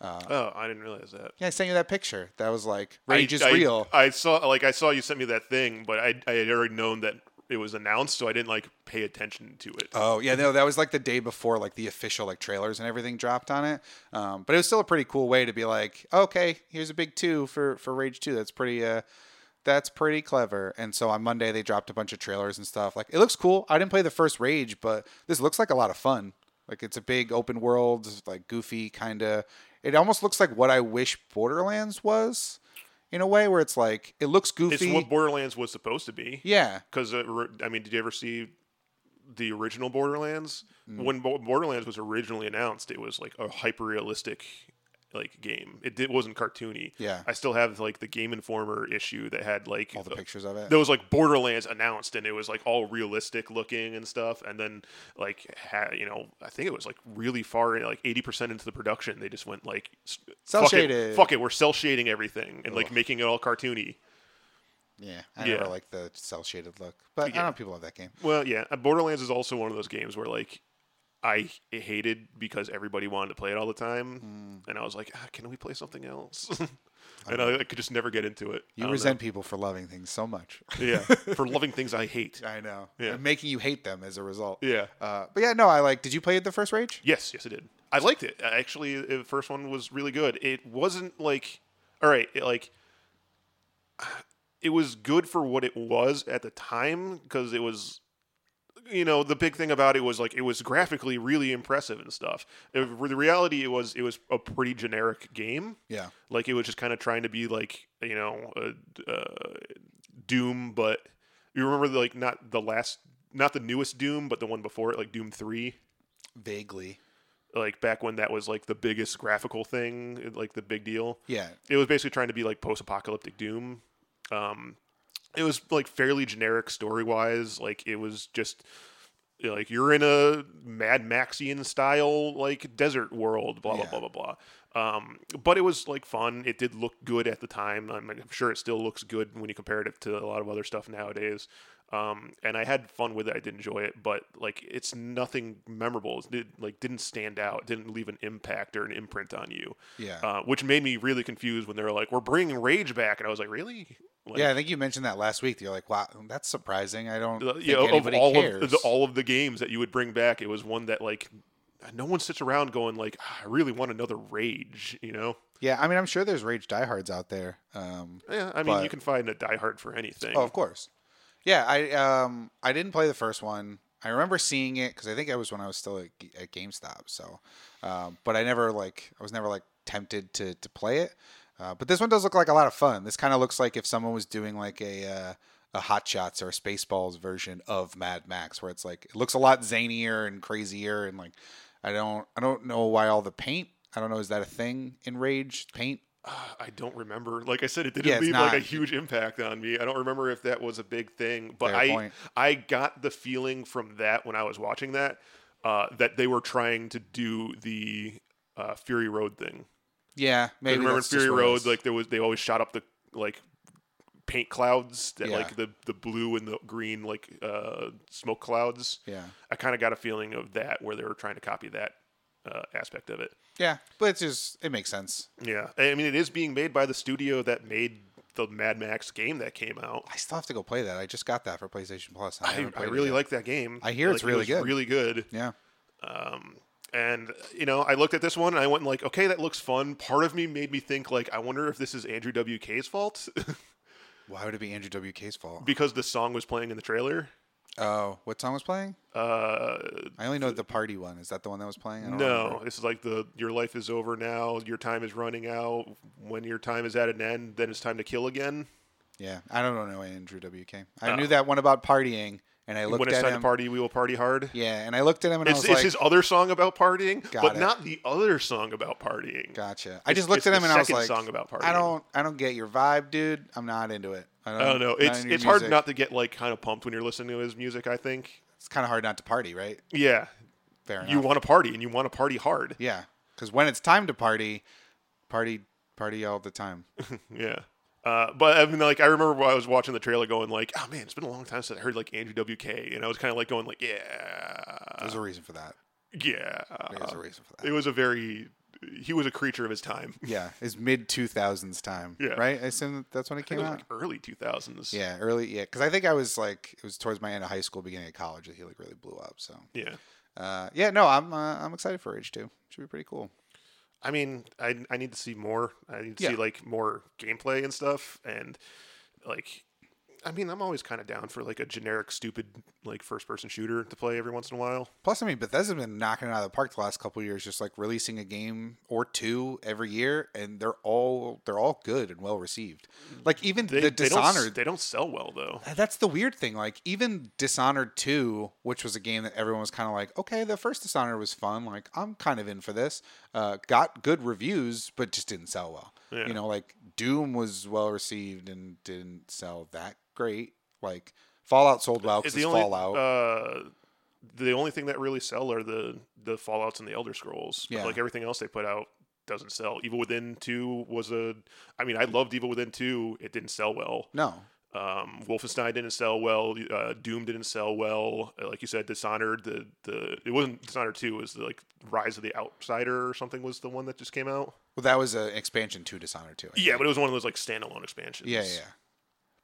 Oh, I didn't realize that. Yeah, I sent you that picture. That was like Rage I, is I- real. I saw like I saw you sent me that thing, but I I had already known that it was announced, so I didn't like pay attention to it. Oh yeah, no, that was like the day before like the official like trailers and everything dropped on it. Um, but it was still a pretty cool way to be like, okay, here's a big two for for Rage Two. That's pretty uh, that's pretty clever. And so on Monday they dropped a bunch of trailers and stuff. Like it looks cool. I didn't play the first Rage, but this looks like a lot of fun. Like it's a big open world, like goofy kind of. It almost looks like what I wish Borderlands was, in a way where it's like it looks goofy. it's what Borderlands was supposed to be. yeah, Because I mean, did you ever see the original Borderlands? Mm. When Bo- Borderlands was originally announced, it was like a hyper realistic like game. It did, wasn't cartoony. Yeah. I still have like the Game Informer issue that had like all the uh, pictures of it. there was like Borderlands announced, and it was like all realistic looking and stuff. And then like ha- you know, I think it was like really far, in, like eighty percent into the production, they just went like Cell fuck shaded. It, fuck it, we're cell shading everything and like making it all cartoony. yeah, I Yeah. never like the cell shaded look, but I Yeah. don't know if people love that game. Well, yeah, Borderlands is also one of those games where like I hated because everybody wanted to play it all the time, and I was like, ah, can we play something else? and I, I could just never get into it. You don't know. resent people for loving things so much. yeah, for loving things I hate. I know. Yeah. And making you hate them as a result. Yeah. Uh, but yeah, no, I like. Did you play it the first Rage? Yes, yes, I did. I liked it. Actually, the first one was really good. It wasn't like, all right, it, like, it was good for what it was at the time because it was, you know, the big thing about it was like it was graphically really impressive and stuff. It, the reality, it was it was a pretty generic game. Yeah. Like it was just kind of trying to be like you know, uh, uh, Doom, but you remember the, like not the last, not the newest Doom, but the one before it, like Doom Three Vaguely. like back when that was like the biggest graphical thing, like the big deal. Yeah. It was basically trying to be like post-apocalyptic Doom. Um, it was like fairly generic story-wise. Like it was just like you're in a Mad Maxian style like desert world. Blah blah Yeah. blah blah blah. Um, but it was like fun. It did look good at the time. I'm, I'm sure it still looks good when you compare it to a lot of other stuff nowadays. Um, and I had fun with it. I did enjoy it, but like it's nothing memorable. It did, like didn't stand out. Didn't leave an impact or an imprint on you. Yeah. Uh, which made me really confused when they were like, "We're bringing Rage back," and I was like, "Really?" Like, yeah, I think you mentioned that last week. You're like, wow, that's surprising. I don't you know, of anybody all cares. of the, all of the games that you would bring back, it was one that like no one sits around going like, "Ah, "I really want another Rage," you know? yeah, I mean, I'm sure there's Rage diehards out there. Um, Yeah, I mean, you can find a diehard for anything. oh, of course. Yeah, I um I didn't play the first one. I remember seeing it because I think it was when I was still at, at GameStop. So, um, but I never like I was never like tempted to to play it. Uh, but this one does look like a lot of fun. This kind of looks like if someone was doing like a uh, a Hot Shots or a Spaceballs version of Mad Max, where it's like it looks a lot zanier and crazier, and like I don't I don't know why all the paint. I don't know is that a thing in Rage paint? Ah, I don't remember. Like I said, it didn't Yeah, leave like a huge impact on me. I don't remember if that was a big thing, but Fair I point. I got the feeling from that when I was watching that uh, that they were trying to do the uh, Fury Road thing. Yeah, maybe. remember in that's just Fury Road, like there was they always shot up the like paint clouds that Yeah. like the the blue and the green like uh, smoke clouds. yeah. I kind of got a feeling of that where they were trying to copy that uh, aspect of it. Yeah, but it's just it makes sense. Yeah, I mean it is being made by the studio that made the Mad Max game that came out. I still have to go play that. I just got that for PlayStation Plus. I, haven't I really like that game. I hear it's Like, really good. Really good. Yeah, Um, and you know, I looked at this one and I went like, okay, that looks fun. Part of me made me think like, I wonder if this is Andrew WK's fault why would it be Andrew WK's fault? because the song was playing in the trailer. Oh, what song was playing? Uh, I only know the party one. Is that the one that was playing? I no, remember. this is like the your life is over now. Your time is running out. When your time is at an end, then it's time to kill again. Yeah, I don't know Andrew WK. I Oh. knew that one about partying, and I looked when it's at time him. to party, we will party hard. Yeah, and I looked at him and I It's, was it's like, his other song about partying, but it. not the other song about partying. "Gotcha." I just It's- looked at him and I was like, song about partying. "I don't, I don't get your vibe, dude. I'm not into it. I don't, I don't know. It's it's hard not to get like kind of pumped when you're listening to his music. I think. It's kind of hard not to party, right? Yeah, Fair enough. you want to party and you want to party hard. yeah, because when it's time to party, party, party all the time. Yeah. Uh, but I mean, like I remember when I was watching the trailer, going like, "Oh man, it's been a long time since I heard like Andrew WK," and I was kind of like going like, "Yeah, There's a reason for that. yeah." There's a reason for that. It was a very, he was a creature of his time. Yeah, his mid two thousands time. Yeah. right. I assume that that's when it I came it out. like early two thousands. yeah, early. Yeah, because I think I was like it was towards my end of high school, beginning of college that he like really blew up. So Yeah. uh, yeah, no, I'm uh, I'm excited for Rage two. Should be pretty cool. I mean, I I need to see more. I need to Yeah. see like more gameplay and stuff, and like, I mean, I'm always kind of down for like a generic, stupid like first person shooter to play every once in a while. Plus, I mean, Bethesda's been knocking it out of the park the last couple of years, just like releasing a game or two every year, and they're all they're all good and well received. Like even They, the they don't Dishonored, they don't sell well though. That's the weird thing. Like even Dishonored 2, which was a game that everyone was kind of like, okay, the first Dishonored was fun. Like I'm kind of in for this. Uh, got good reviews, but just didn't sell well. Yeah. You know, like Doom was well received and didn't sell that great. Like Fallout sold well because It's it's the only Fallout. uh, the only thing that really sell are the the Fallout's and the Elder Scrolls. But, Yeah. like everything else they put out doesn't sell. Evil Within Two was a. I mean, I loved Evil Within Two. It didn't sell well. no, Um, Wolfenstein didn't sell well. Uh, Doom didn't sell well. Uh, like you said, Dishonored. The the it wasn't Dishonored two. It was the, like Rise of the Outsider or something was the one that just came out. Well, that was an expansion to Dishonored 2. I Yeah, think. but it was one of those like standalone expansions. yeah, yeah.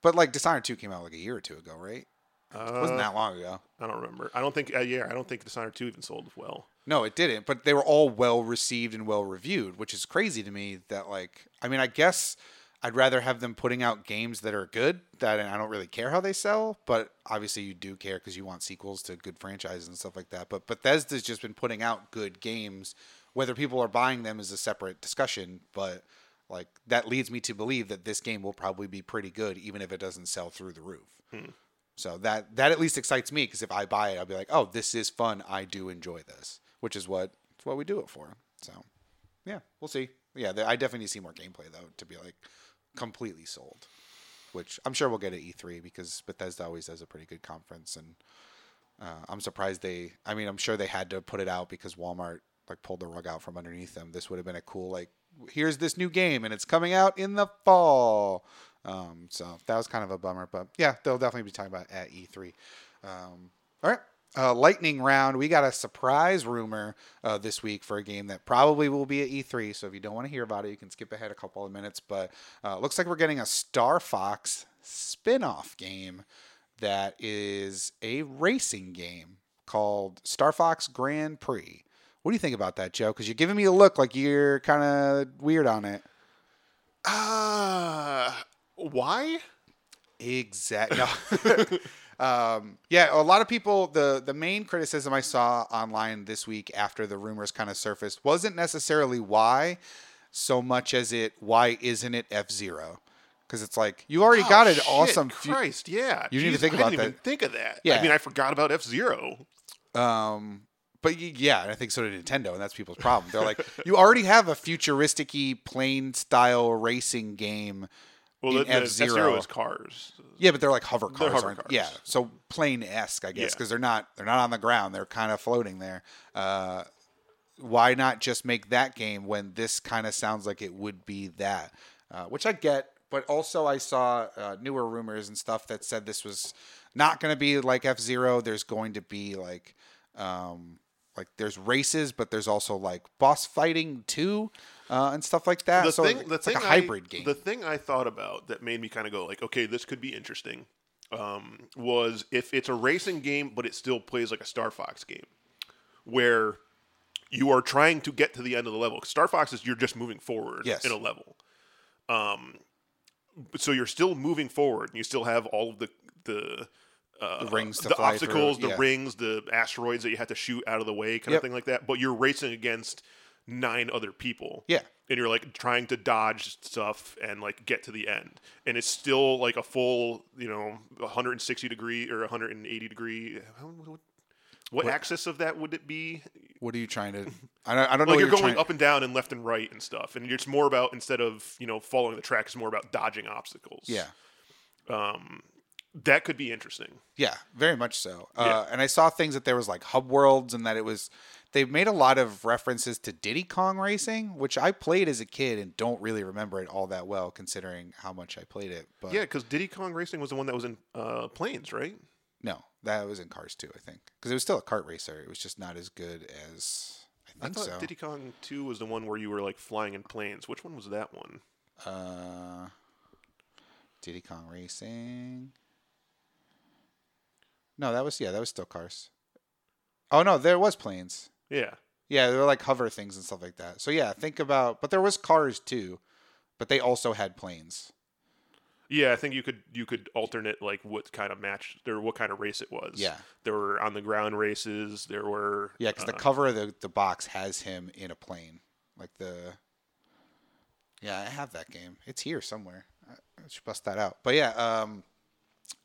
But like Dishonored 2 came out like a year or two ago, right? Uh, It wasn't that long ago. I don't remember. I don't think. Uh, yeah, I don't think Dishonored two even sold well. No, it didn't. But they were all well received and well reviewed, which is crazy to me. That like, I mean, I guess I'd rather have them putting out games that are good. That and I don't really care how they sell, but obviously you do care because you want sequels to good franchises and stuff like that. But Bethesda's just been putting out good games. Whether people are buying them is a separate discussion, but like that leads me to believe that this game will probably be pretty good, even if it doesn't sell through the roof. So that that at least excites me because if I buy it, I'll be like, oh, this is fun. I do enjoy this, which is what it's what we do it for. So yeah, we'll see. Yeah, I definitely need to see more gameplay though to be like completely sold. Which I'm sure we'll get at E3 because Bethesda always does a pretty good conference, and uh, I'm surprised they. I mean, I'm sure they had to put it out because Walmart like pulled the rug out from underneath them. This would have been a cool like, here's this new game and it's coming out in the fall. Um, so that was kind of a bummer, but yeah, they'll definitely be talking about at E3. Um, all right. Uh, lightning round. We got a surprise rumor uh, this week for a game that probably will be at E3. So if you don't want to hear about it, you can skip ahead a couple of minutes. But uh, looks like we're getting a Star Fox spin off game that is a racing game called Star Fox Grand Prix. What do you think about that, Joe? Because you're giving me a look like you're kind of weird on it. Uh, why? Exactly. um, yeah, a lot of people. The the main criticism I saw online this week after the rumors kind of surfaced wasn't necessarily why, so much as it why isn't it F Zero? Because it's like you already Oh, got an shit, awesome. fu- Christ, yeah. You didn't even think I about didn't even think of that. Yeah. I mean, I forgot about F Zero. Um, but yeah, and I think so did Nintendo, and that's people's problem. They're like, you already have a futuristic-y plane style racing game. Well, in F-Zero. F-Zero is cars. Yeah, but they're like hover cars. Hover aren't- cars. Yeah, so plane esque, I guess, Yeah. because they're not they're not on the ground. They're kind of floating there. Uh, why not just make that game when this kind of sounds like it would be that? Uh, which I get, but also I saw uh, newer rumors and stuff that said this was not going to be like F Zero. There's going to be like um, like there's races, but there's also like boss fighting too, uh, and stuff like that. The so thing, it's like a hybrid I, game. The thing I thought about that made me kind of go like, okay, this could be interesting, um, was if it's a racing game, but it still plays like a Star Fox game, where you are trying to get to the end of the level. Star Fox is you're just moving forward Yes. in a level. Um, so you're still moving forward, and you still have all of the the uh, The rings to the fly through, obstacles, the yeah. rings, the asteroids that you have to shoot out of the way, kind Yep. of thing like that. But you're racing against nine other people yeah. and you're like trying to dodge stuff and like get to the end and it's still like a full you know 160 degree or 180 degree what, what axis of that would it be What are you trying to? I don't, I don't know. like what you're going up and down and left and right and stuff and it's more about instead of you know following the track it's more about dodging obstacles Yeah. um that could be interesting Yeah, very much so. Uh, and I saw things that there was like hub worlds, and that it was they made a lot of references to Diddy Kong Racing, which I played as a kid and don't really remember it all that well, considering how much I played it. But yeah because diddy kong racing was the one that was in uh planes right no, that was in Cars too, I think, because it was still a kart racer. It was just not as good as I i thought so. diddy kong 2 was the one where you were like flying in planes which one was that one Uh, Diddy Kong Racing. No, that was yeah, that was still Cars. Oh no, there was planes. yeah Yeah, they were like hover things and stuff like that. So yeah, think about but there was cars too, but they also had planes. Yeah, I think you could you could alternate like what kind of match or what kind of race it was. Yeah. there were on the ground races. There were Yeah, because the uh, cover of the, the box has him in a plane. Like the Yeah, I have that game. It's here somewhere. I should bust that out. But yeah, um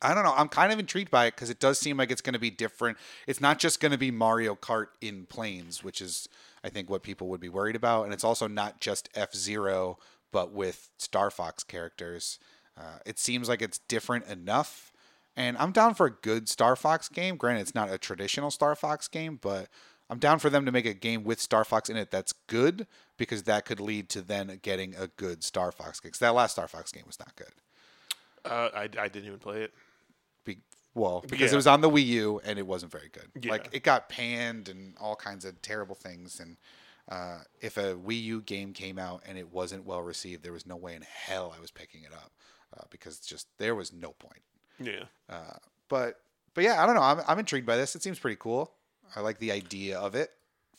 I don't know. I'm kind of intrigued by it because it does seem like it's going to be different. It's not just going to be Mario Kart in planes, which is, I think, what people would be worried about. And it's also not just F Zero, but with Star Fox characters. Uh, it seems like it's different enough. And I'm down for a good Star Fox game. Granted, it's not a traditional Star Fox game, but I'm down for them to make a game with Star Fox in it that's good because that could lead to then getting a good Star Fox game. 'Cause that last Star Fox game was not good. Uh, I, I didn't even play it. Be, well, because Yeah. it was on the Wii U and it wasn't very good. Yeah. Like it got panned and all kinds of terrible things. And uh, if a Wii U game came out and it wasn't well received, there was no way in hell I was picking it up uh, because just there was no point. Yeah. But but yeah, I don't know. I'm I'm intrigued by this. It seems pretty cool. I like the idea of it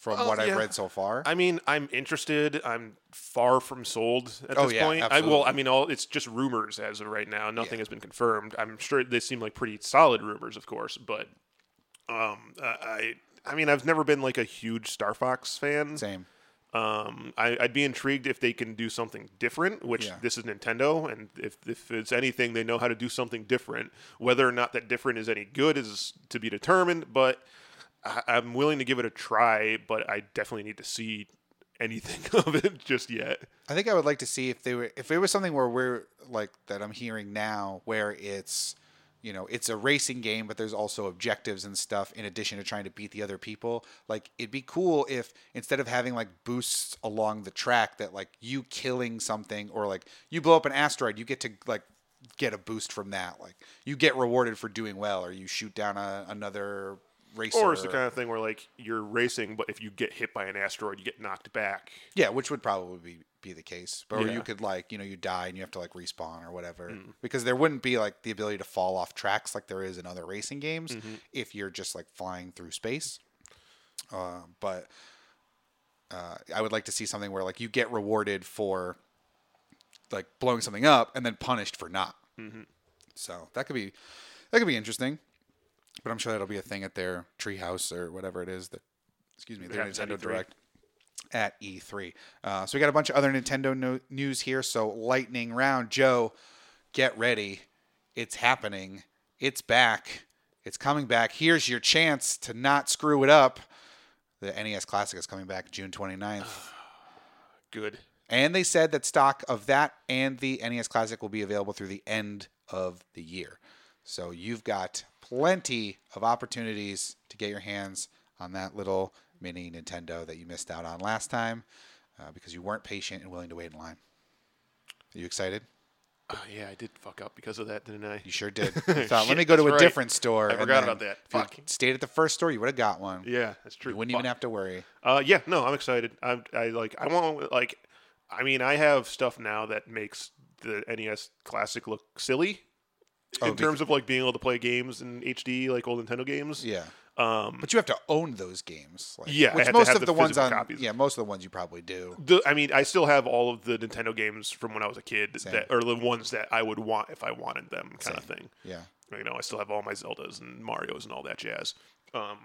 from Well, what I've read so far. I mean, I'm interested. I'm far from sold at Oh, this yeah, point. I well, absolutely. I mean, all it's just rumors as of right now. Nothing has been confirmed. I'm sure they seem like pretty solid rumors, of course, but um, I- I I mean, I've never been like a huge Star Fox fan. Same. Um, I, I'd be intrigued if they can do something different, which Yeah. this is Nintendo, and if, if it's anything, they know how to do something different. Whether or not that different is any good is to be determined, but I, I'm willing to give it a try, but I definitely need to see anything of it just yet. I think I would like to see if they were if it was something where we're like that I'm hearing now where it's you know it's a racing game but there's also objectives and stuff in addition to trying to beat the other people like it'd be cool if instead of having like boosts along the track that like you killing something or like you blow up an asteroid you get to like get a boost from that like you get rewarded for doing well or you shoot down a, another racer Or it's the kind of thing where like you're racing, but if you get hit by an asteroid, you get knocked back. Yeah, which would probably be, be the case. But or Yeah. you could like, you know, you die and you have to like respawn or whatever. Mm. Because there wouldn't be like the ability to fall off tracks like there is in other racing games Mm-hmm. if you're just like flying through space. Uh, but uh, I would like to see something where like you get rewarded for like blowing something up and then punished for not. Mm-hmm. So that could be that could be interesting. But I'm sure that'll be a thing at their treehouse or whatever it is that excuse me, their Nintendo Direct at E3. Uh, so we got a bunch of other Nintendo no- news here. So lightning round, Joe, get ready. It's happening. It's back. It's coming back. Here's your chance to not screw it up. The NES Classic is coming back June 29th. Good. And they said that stock of that and the NES Classic will be available through the end of the year. So you've got plenty of opportunities to get your hands on that little mini Nintendo that you missed out on last time uh, because you weren't patient and willing to wait in line. Are you excited? Oh, yeah, I did fuck up because of that, didn't I? You sure did. You thought, let me go to a right. different store. I forgot about that. Fuck. Stayed at the first store, you would have got one. Yeah, that's true. You wouldn't Fuck. even have to worry. Uh, yeah, no, I'm excited. I, I like. I want like. I mean, I have stuff now that makes the NES Classic look silly in be- terms of like being able to play games in HD, like old Nintendo games. Yeah. Um, But you have to own those games. Like, Yeah, which most of the the, ones on copies. yeah, most of the ones you probably do. the, I mean, I still have all of the Nintendo games from when I was a kid, Same. that or the ones that I would want if I wanted them, kind of thing. Yeah. You know, I still have all my Zeldas and Mario's and all that jazz. Um,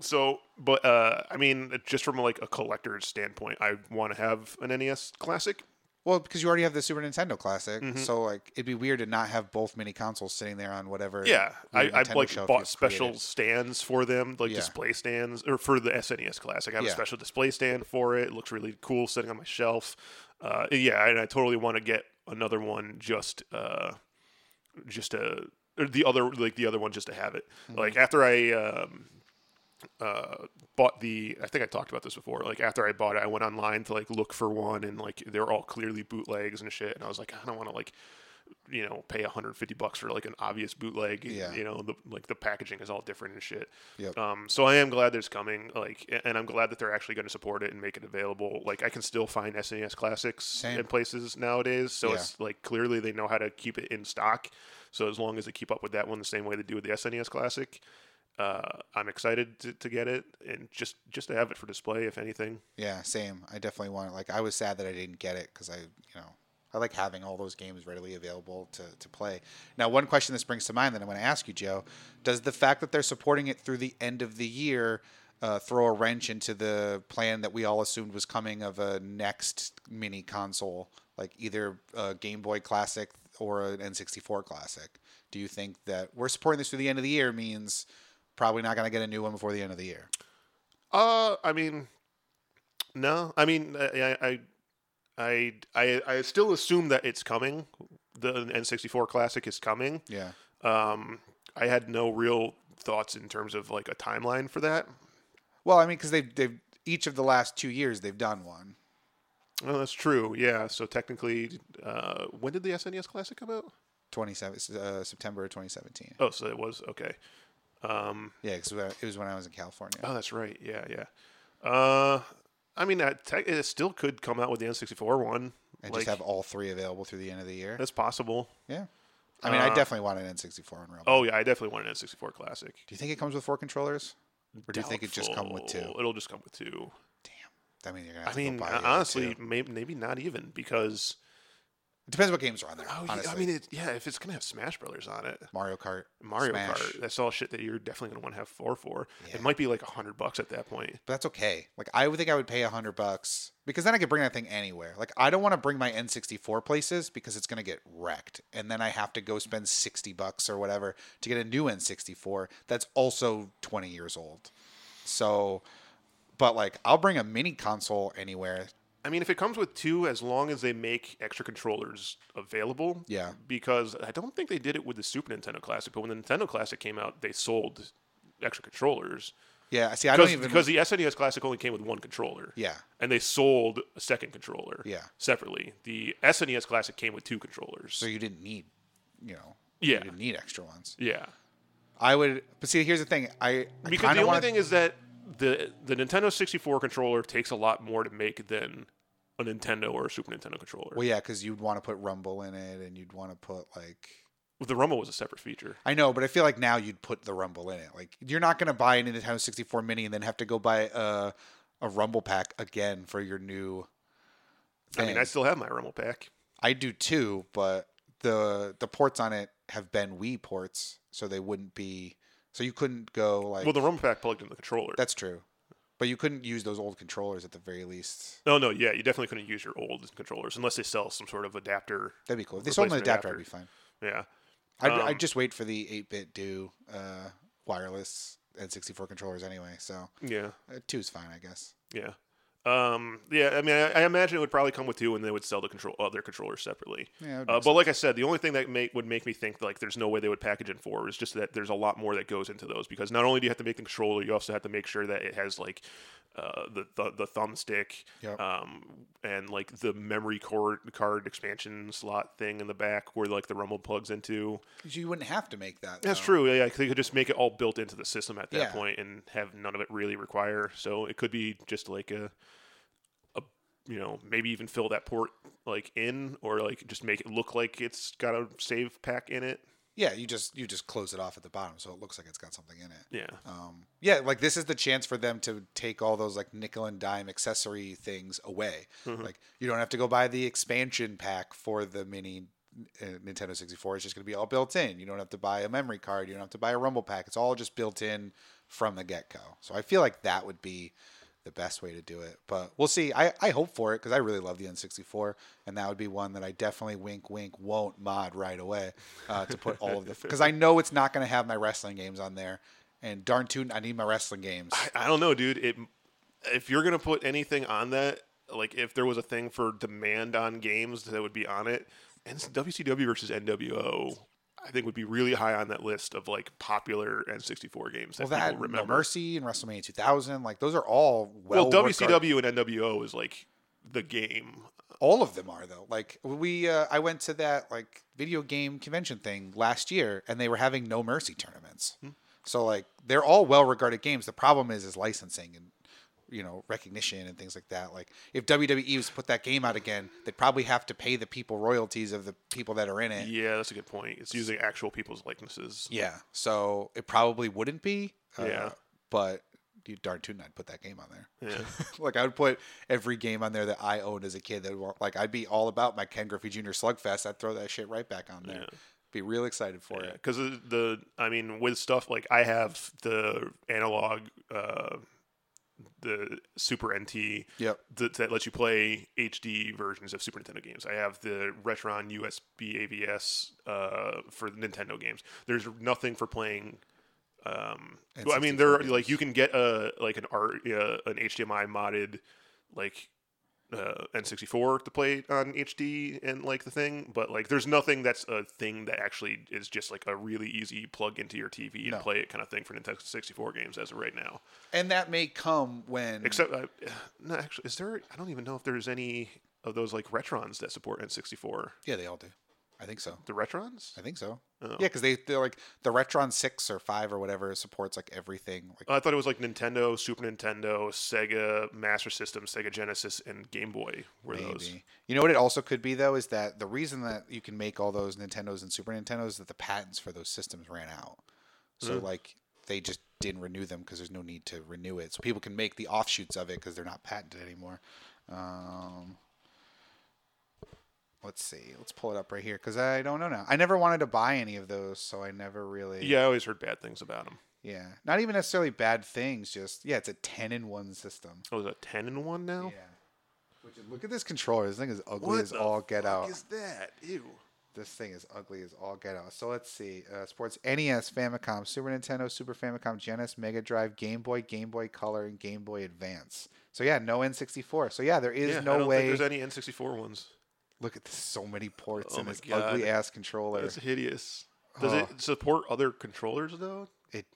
so, but uh, I mean, just from like a collector's standpoint, I want to have an NES Classic. Well, because you already have the Super Nintendo Classic, Mm-hmm. so like it'd be weird to not have both mini consoles sitting there on whatever. Yeah, I, I've like bought special created. stands for them, like Yeah. display stands, or for the SNES Classic. I have Yeah. a special display stand for it. It looks really cool sitting on my shelf. Uh, yeah, and I totally want to get another one just, uh, just or the other like the other one just to have it. Mm-hmm. Like after I um, uh, bought the, I think I talked about this before. Like after I bought it, I went online to like look for one, and like they're all clearly bootlegs and shit. And I was like, I don't want to like you know pay 150 bucks for like an obvious bootleg Yeah. you know the like the packaging is all different and shit Yep. um so i am glad there's coming like and i'm glad that they're actually going to support it and make it available like i can still find snes classics Same. in places nowadays so Yeah. it's like clearly they know how to keep it in stock so as long as they keep up with that one the same way they do with the snes classic uh, I'm excited to, to get it and just just to have it for display, if anything. Yeah, same. I definitely want it. Like I was sad that I didn't get it because I, you know, I like having all those games readily available to, to play. Now, one question that springs to mind that I'm going to ask you, Joe, does the fact that they're supporting it through the end of the year uh, throw a wrench into the plan that we all assumed was coming of a next mini console, like either a Game Boy Classic or an N64 Classic? Do you think that we're supporting this through the end of the year means probably not going to get a new one before the end of the year? Uh, I mean, no. I mean, I, I, I, I, I still assume that it's coming. The N64 Classic is coming. Yeah. Um, I had no real thoughts in terms of like a timeline for that. Well, I mean, because they've, they've each of the last two years they've done one. Well, that's true. Yeah. So technically, uh, when did the SNES Classic come out? 27 uh, September 2017. Oh, so it was okay. Um, Yeah, because it was when I was in California. oh, that's right. Yeah, yeah. Uh, I mean, it still could come out with the N64 one. and like, just have all three available through the end of the year. that's possible. Yeah. I mean, I Uh, definitely want an N64 in Realm. Oh yeah, I definitely want an N64 Classic. Do you think it comes with four controllers? Or do you think it just come with two? It'll just come with two. Damn. I mean, you're gonna I mean, honestly, maybe maybe not even because. It depends what games are on there. Oh, yeah, honestly, I mean, it, yeah, if it's gonna have Smash Brothers on it, Mario Kart, Mario Smash, Kart, that's all shit that you're definitely gonna want to have four for. Yeah. It might be like a hundred bucks at that point. But that's okay. Like I would think I would pay a hundred bucks because then I could bring that thing anywhere. Like I don't want to bring my N64 places because it's gonna get wrecked, and then I have to go spend sixty bucks or whatever to get a new N64 that's also twenty years old. So, but like I'll bring a mini console anywhere. I mean, if it comes with two, as long as they make extra controllers available. Yeah. Because I don't think they did it with the Super Nintendo Classic, but when the Nintendo Classic came out, they sold extra controllers. Yeah. See, I don't even because the SNES Classic only came with one controller. Yeah. And they sold a second controller. Yeah. Separately. The SNES Classic came with two controllers. So you didn't need, you know, Yeah. you didn't need extra ones. yeah. I would, but see, here's the thing. I, I Because the only wanna- thing is that the the Nintendo 64 controller takes a lot more to make than a Nintendo or a Super Nintendo controller. well, yeah, because you'd want to put Rumble in it, and you'd want to put like, the Rumble was a separate feature. I know, but I feel like now you'd put the Rumble in it. Like, you're not gonna buy a Nintendo 64 Mini and then have to go buy a a Rumble pack again for your new. I mean. I still have my Rumble pack. I do too, but the the ports on it have been Wii ports, so they wouldn't be. So you couldn't go like. Well, the Rumble pack plugged in the controller. that's true, but you couldn't use those old controllers at the very least. no, no, yeah, you definitely couldn't use your old controllers unless they sell some sort of adapter. That'd be cool. If they sold an adapter, adapter. I'd be fine. Yeah. I'd, Um, I'd just wait for the 8BitDo uh, wireless N64 controllers anyway. So Yeah. uh, two's fine, I guess. Yeah. Um, yeah, I mean, I, I imagine it would probably come with two, and they would sell the control other controllers separately. Yeah, Uh, but like I said, the only thing that make would make me think like there's no way they would package in four is just that there's a lot more that goes into those because not only do you have to make the controller, you also have to make sure that it has like uh, the, the the thumbstick, Yep. um, and like the memory card card expansion slot thing in the back where like the Rumble plugs into. You wouldn't have to make that. That's though. true. Yeah, they could just make it all built into the system at that Yeah. point and have none of it really require. So it could be just like a, you know, maybe even fill that port like in, or like just make it look like it's got a save pack in it. Yeah, you just you just close it off at the bottom, so it looks like it's got something in it. Yeah. Um, yeah, like this is the chance for them to take all those like nickel and dime accessory things away. Mm-hmm. Like you don't have to go buy the expansion pack for the mini uh, Nintendo 64. It's just going to be all built in. You don't have to buy a memory card. You don't have to buy a Rumble pack. It's all just built in from the get go. So I feel like that would be the best way to do it. But we'll see. I, I hope for it because I really love the N64, and that would be one that I definitely wink wink won't mod right away uh, to put all of the because I know it's not going to have my wrestling games on there. And darn tootin', I need my wrestling games. I, I don't know, dude. It if you're gonna put anything on that, like if there was a thing for demand on games that would be on it, and WCW versus NWO. I think would be really high on that list of like popular N64 games that well, that people No remember. Mercy and WrestleMania 2000, like those are all well. well, WCW and NWO is like the game. all of them are though. Like we, uh, I went to that like video game convention thing last year, and they were having No Mercy tournaments. Hmm. So like they're all well regarded games. The problem is is licensing and you know recognition and things like that. Like if WWE was to put that game out again, they'd probably have to pay the people royalties of the people that are in it. Yeah, that's a good point. It's using actual people's likenesses. Yeah. So it probably wouldn't be. uh, Yeah. But you darn tootin' I'd put that game on there. Yeah. like I would put every game on there that I owned as a kid. That would, like I'd be all about my Ken Griffey Jr. Slugfest. I'd throw that shit right back on there. Yeah. Be real excited for it. because the I mean with stuff like I have the Analogue, uh, the Super NT Yep. that, that lets you play HD versions of Super Nintendo games. I have the Retron USB AVS uh, for Nintendo games. There's nothing for playing. Um, well, I mean, N64 there games. like you can get a like an art uh, an HDMI modded like uh, N64 to play on HD and like the thing, but like there's nothing that's a thing that actually is just like a really easy plug into your TV and No. play it kind of thing for Nintendo 64 games as of right now. And that may come when Except, uh, no, actually, is there? I don't even know if there's any of those like Retrons that support N64. yeah, they all do. I think so. The Retrons? I think so. Oh. Yeah, because they they're like the Retron six or five or whatever supports like everything. Like I thought it was like Nintendo, Super Nintendo, Sega Master System, Sega Genesis, and Game Boy were those. You know what it also could be though is that the reason that you can make all those Nintendos and Super Nintendos is that the patents for those systems ran out. So Hmm. like they just didn't renew them because there's no need to renew it. So people can make the offshoots of it because they're not patented anymore. Um, let's see. Let's pull it up right here because I don't know now. I never wanted to buy any of those, so I never really. Yeah, I always heard bad things about them. Yeah. Not even necessarily bad things. Just yeah, it's a ten in one system. Oh, is it 10 in 1 now? Yeah. Which, look at this controller. This thing is ugly as all get fuck out. is that? Ew. This thing is ugly as all get out. So let's see. Uh, sports NES, Famicom, Super Nintendo, Super Famicom, Genesis, Mega Drive, Game Boy, Game Boy Color, and Game Boy Advance. So yeah, no N64. So yeah, there is yeah, I no don't way. think there's any N64 ones. Look at this, so many ports Oh in this God. ugly ass controller. It's hideous. Does Oh. it support other controllers though? It,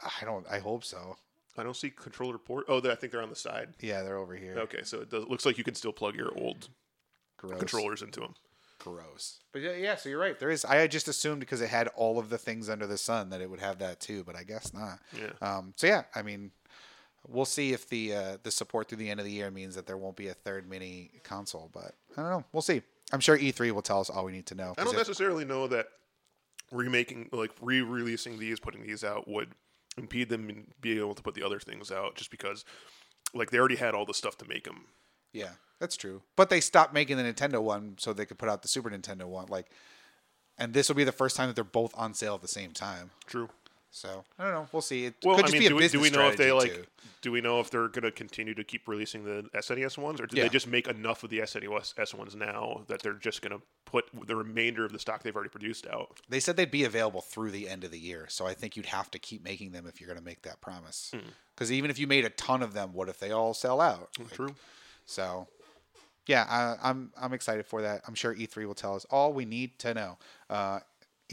I don't. I hope so. I don't see controller port. Oh, I think they're on the side. Yeah, they're over here. Okay, so it does, looks like you can still plug your old Gross. controllers into them. Gross. But yeah, yeah, so you're right. There is. I just assumed because it had all of the things under the sun that it would have that too, but I guess not. Yeah. Um, so yeah, I mean, we'll see if the uh, the support through the end of the year means that there won't be a third mini console. But I don't know. We'll see. I'm sure E3 will tell us all we need to know. I don't necessarily know that remaking, like re-releasing these, putting these out would impede them in being able to put the other things out, just because, like, they already had all the stuff to make them. yeah, that's true. But they stopped making the Nintendo one so they could put out the Super Nintendo one. Like, and this will be the first time that they're both on sale at the same time. True. So I don't know. We'll see. It Well, could I just mean, be a do we, do we know if they like? too. Do we know if they're going to continue to keep releasing the SNES ones, or do Yeah. they just make enough of the SNES ones now that they're just going to put the remainder of the stock they've already produced out? They said they'd be available through the end of the year, so I think you'd have to keep making them if you're going to make that promise. Hmm. Because even if you made a ton of them, what if they all sell out? Like, True. So, yeah, I, I'm I'm excited for that. I'm sure E3 will tell us all we need to know. Uh,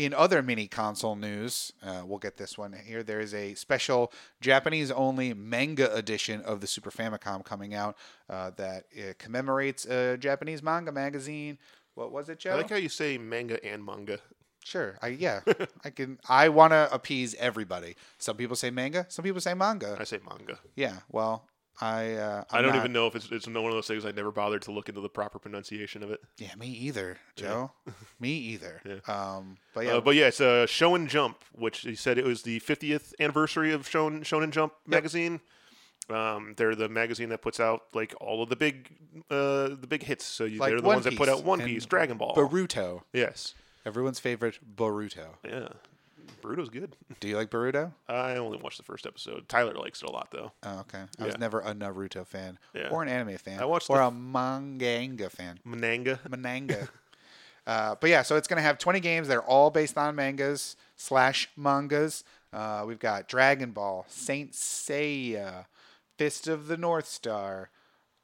in other mini console news, uh, we'll get this one here. There is a special Japanese-only manga edition of the Super Famicom coming out uh, that uh, commemorates a Japanese manga magazine. What was it, Joe? I like how you say manga and manga. Sure. I yeah. I can. I want to appease everybody. Some people say manga. Some people say manga. I say manga. Yeah. Well, I. Uh, I'm I'm don't not- even know if it's it's one of those things I never bothered to look into the proper pronunciation of it. Yeah, me either, Joe. me either. Yeah. Um. But yeah. Uh, but yeah, it's a Shonen Jump, which he said it was the 50th anniversary of Shonen Shonen Jump magazine. Um, they're the magazine that puts out like all of the big uh, the big hits. So you, Like they're the One ones that put out One Piece, Dragon Ball. Boruto. yes, Everyone's favorite Boruto. yeah, Boruto's good. Do you like Boruto? I only watched the first episode. Tyler likes it a lot though. Oh, okay. I was Yeah. never a Naruto fan Yeah. or an anime fan I watched or the a manga fan. Mananga. Mananga. uh, but yeah, so it's going to have 20 games. They're all based on mangas slash mangas. Uh, we've got Dragon Ball, Saint Seiya, Fist of the North Star,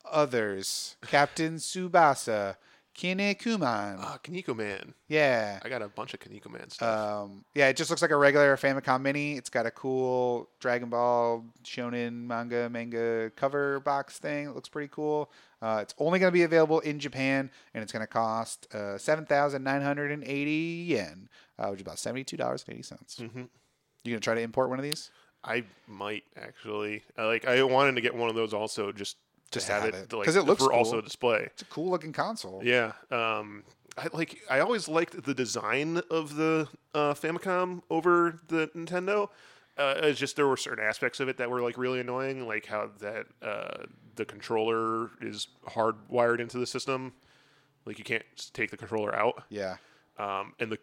Others, Captain Tsubasa, Kinnikuman. Ah, Kinnikuman. Yeah. I got a bunch of Kinnikuman stuff. Um, yeah, it just looks like a regular Famicom Mini. It's got a cool Dragon Ball Shonen manga manga cover box thing. It looks pretty cool. Uh, it's only going to be available in Japan, and it's going to cost uh, seven thousand nine hundred and eighty yen, uh, which is about seventy two dollars and eighty cents. Mm-hmm. You gonna try to import one of these? I might actually. I like. I wanted to get one of those also, just Just have, have it, it. to, like, it looks for cool. also display. It's a cool looking console. Yeah. Um, I like. I always liked the design of the uh, Famicom over the Nintendo. Uh, it's just there were certain aspects of it that were like really annoying, like how that uh, the controller is hardwired into the system. Like you can't take the controller out, Yeah. um, and the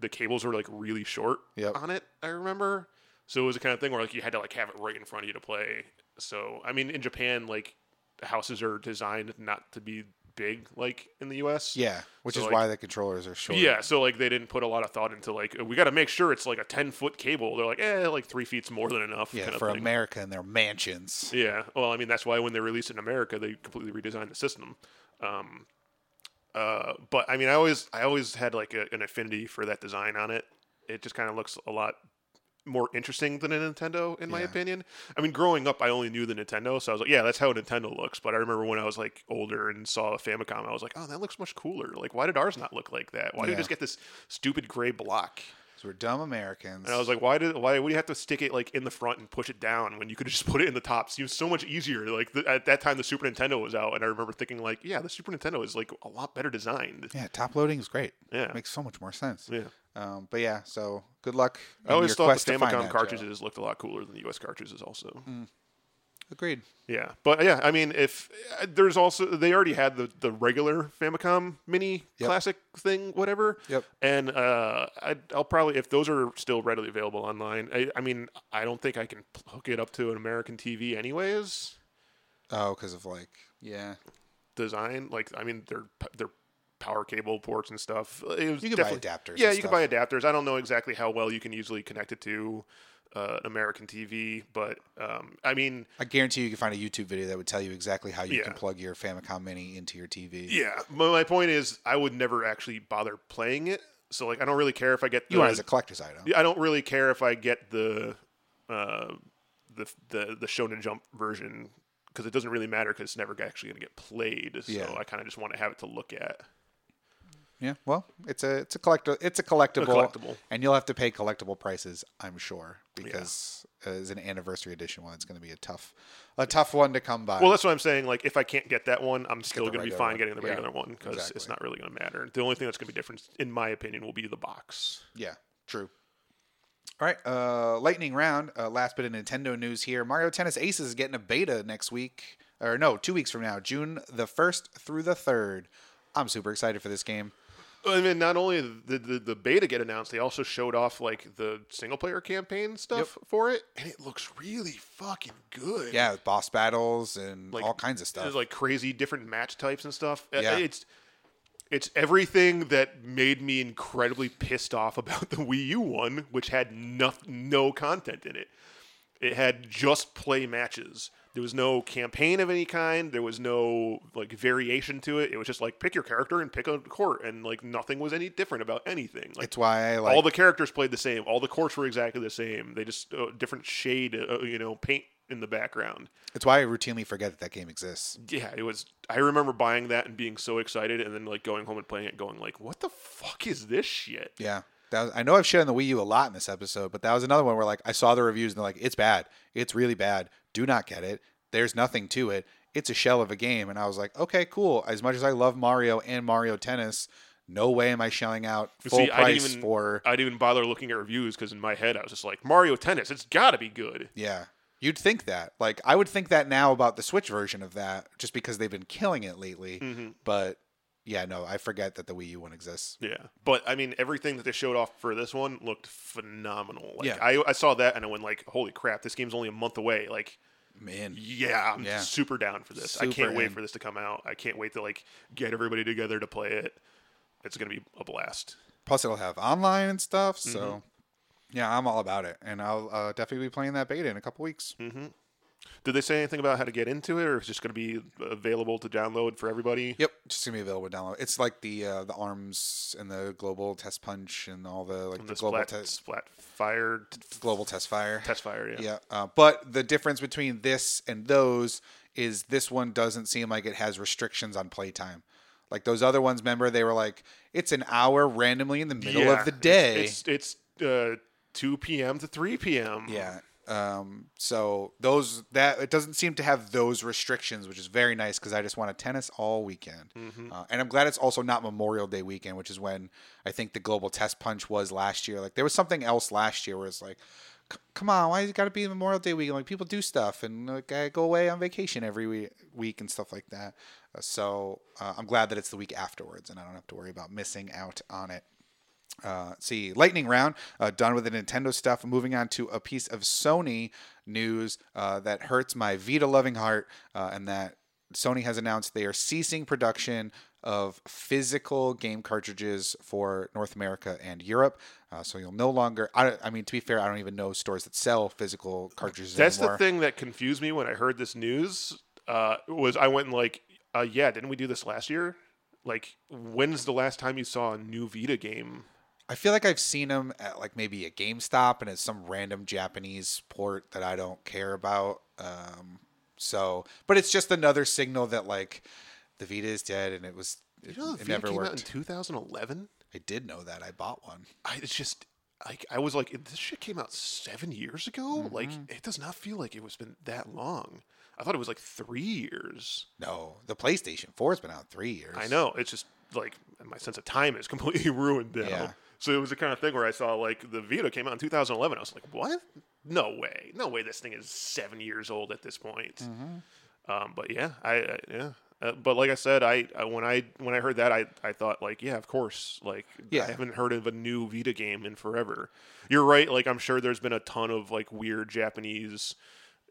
the cables were like really short Yep. on it. I remember. So it was a kind of thing where like you had to like have it right in front of you to play. So I mean, in Japan, like houses are designed not to be big like in the U.S. Yeah, which So, is like- why the controllers are short. Yeah, so like they didn't put a lot of thought into like we got to make sure it's like a ten foot cable. They're like, eh, like three feet's more than enough. Yeah, for. America and their mansions. Yeah, well, I mean that's why when they released it in America, they completely redesigned the system. Um, uh, but I mean, I always I always had like a, an affinity for that design on it. It just kind of looks a lot more interesting than a Nintendo, in my opinion. I mean, growing up, I only knew the Nintendo, so I was like, yeah, that's how a Nintendo looks. But I remember when I was like older and saw a Famicom, I was like, oh, that looks much cooler. Like, why did ours not look like that? Why Yeah. we just get this stupid gray block? So we're dumb Americans. And I was like, why did why would you have to stick it like in the front and push it down when you could just put it in the top? Seems so much easier. Like the, at that time, the Super Nintendo was out, and I remember thinking like, yeah, the Super Nintendo is like a lot better designed. yeah, top loading is great. Yeah. makes so much more sense. Yeah. Um, but yeah, so good luck. I always your thought the Famicom that, Joe. cartridges looked a lot cooler than the US cartridges, also. Agreed. Yeah, but yeah, I mean, if uh, there's also they already had the the regular Famicom Mini Yep. Classic thing, whatever. Yep. And uh, I, I'll probably if those are still readily available online. I, I mean, I don't think I can hook it up to an American TV anyways. Oh, because of like, yeah, Design like I mean, they're they're power cable ports and stuff. It was You can buy adapters Yeah, you can buy adapters. I don't know exactly how well you can usually connect it to uh, an American TV, but um, I mean, I guarantee you can find a YouTube video that would tell you exactly how you Yeah. can plug your Famicom Mini into your TV. Yeah, but my point is, I would never actually bother playing it. So like, I don't really care if I get the. You want it as a collector's item. I don't really care if I get the, uh, the the the Shonen Jump version because it doesn't really matter because it's never actually going to get played. So Yeah. I kind of just want to have it to look at. Yeah, well, it's a it's a collector it's a collectible, collectible. and you'll have to pay collectible prices, I'm sure, because as an anniversary edition one, it's going to be a tough a tough one to come by. Well, that's what I'm saying. Like, if I can't get that one, I'm still going to be fine one. getting the Yeah, regular one because it's not really going to matter. The only thing that's going to be different, in my opinion, will be the box. yeah, true. All right, uh, lightning round. Uh, last bit of Nintendo news here: Mario Tennis Aces is getting a beta next week, or no, two weeks from now, June the first through the third. I'm super excited for this game. I mean, not only did the, the beta get announced, they also showed off like the single player campaign stuff for it, and it looks really fucking good. Yeah, with boss battles and Like, all kinds of stuff. There's like crazy different match types and stuff. Yeah. It's it's everything that made me incredibly pissed off about the Wii U one, which had no, no content in it. It had just play matches. There was no campaign of any kind. There was no like variation to it. It was just like pick your character and pick a court, and like nothing was any different about anything. Like it's why I like all the characters played the same. All the courts were exactly the same. They just uh, different shade, uh, you know, paint in the background. it's why I routinely forget that that game exists. Yeah, it was. I remember buying that and being so excited, and then like going home and playing it, going like, "What the fuck is this shit?" Yeah. That was, I know I've shit on the Wii U a lot in this episode, but that was another one where like I saw the reviews and they're like, it's bad. It's really bad. Do not get it. There's nothing to it. It's a shell of a game. And I was like, okay, cool. As much as I love Mario and Mario Tennis, no way am I shelling out full See, I price didn't even for I didn't even bother looking at reviews because in my head I was just like, Mario Tennis, it's got to be good. Yeah. You'd think that. Like I would think that now about the Switch version of that just because they've been killing it lately. Mm-hmm. But yeah, no, I forget that the Wii U one exists. Yeah, but I mean, everything that they showed off for this one looked phenomenal. Like, Yeah. I, I saw that and I went like, "Holy crap! This game's only a month away." Like, Man. yeah, I'm Yeah. super down for this. I can't wait for this to come out. I can't wait to like get everybody together to play it. It's gonna be a blast. Plus, it'll have online and stuff. Mm-hmm. So, yeah, I'm all about it, and I'll uh, definitely be playing that beta in a couple weeks. Mm. Did they say anything about how to get into it, or is it just gonna be available to download for everybody? Yep, just gonna be available to download. It's like the uh, the arms and the global test punch and all the like the, The global test splat fire, global test fire. test fire. Yeah. Yeah, uh, but the difference between this and those is this one doesn't seem like it has restrictions on playtime. Like those other ones, remember they were like it's an hour randomly in the middle Yeah, of the it's- day. It's it's, uh, two p.m. to three p.m. Yeah. Um, so those that it doesn't seem to have those restrictions, which is very nice because I just want a tennis all weekend, uh, and I'm glad it's also not Memorial Day weekend, which is when I think the global test punch was last year. Like there was something else last year where it's like, "C- come on, why is it got to be Memorial Day weekend? Like people do stuff and like I go away on vacation every week, week and stuff like that. Uh, so uh, I'm glad that it's the week afterwards, and I don't have to worry about missing out on it. Uh, see, lightning round uh, done with the Nintendo stuff. Moving on to a piece of Sony news uh, that hurts my Vita loving heart, uh, and that Sony has announced they are ceasing production of physical game cartridges for North America and Europe. Uh, so you'll no longer. I, I mean, to be fair, I don't even know stores that sell physical cartridges That's anymore. the thing that confused me when I heard this news. Uh, was I went and like, uh, yeah, didn't we do this last year? Like, when's the last time you saw a new Vita game? I feel like I've seen them at like maybe a GameStop and it's some random Japanese port that I don't care about. Um, so, but it's just another signal that like the Vita is dead and it was it, You know, the it Vita never came out in 2011. I did know that. I bought one. I it's just like I was like, this shit came out seven years ago. Like Mm-hmm. it does not feel like it was been that long. I thought it was like three years. No, the PlayStation 4 has been out three years. I know. It's just like my sense of time is completely ruined now. Yeah. So it was the kind of thing where I saw like the Vita came out in 2011. I was like, what? No way. No way. This thing is seven years old at this point. Mm-hmm. Um, but yeah, I, I yeah. Uh, but like I said, I, I when I when I heard that, I, I thought like, yeah, of course. Like, Yeah. I haven't heard of a new Vita game in forever. You're right. Like, I'm sure there's been a ton of like weird Japanese,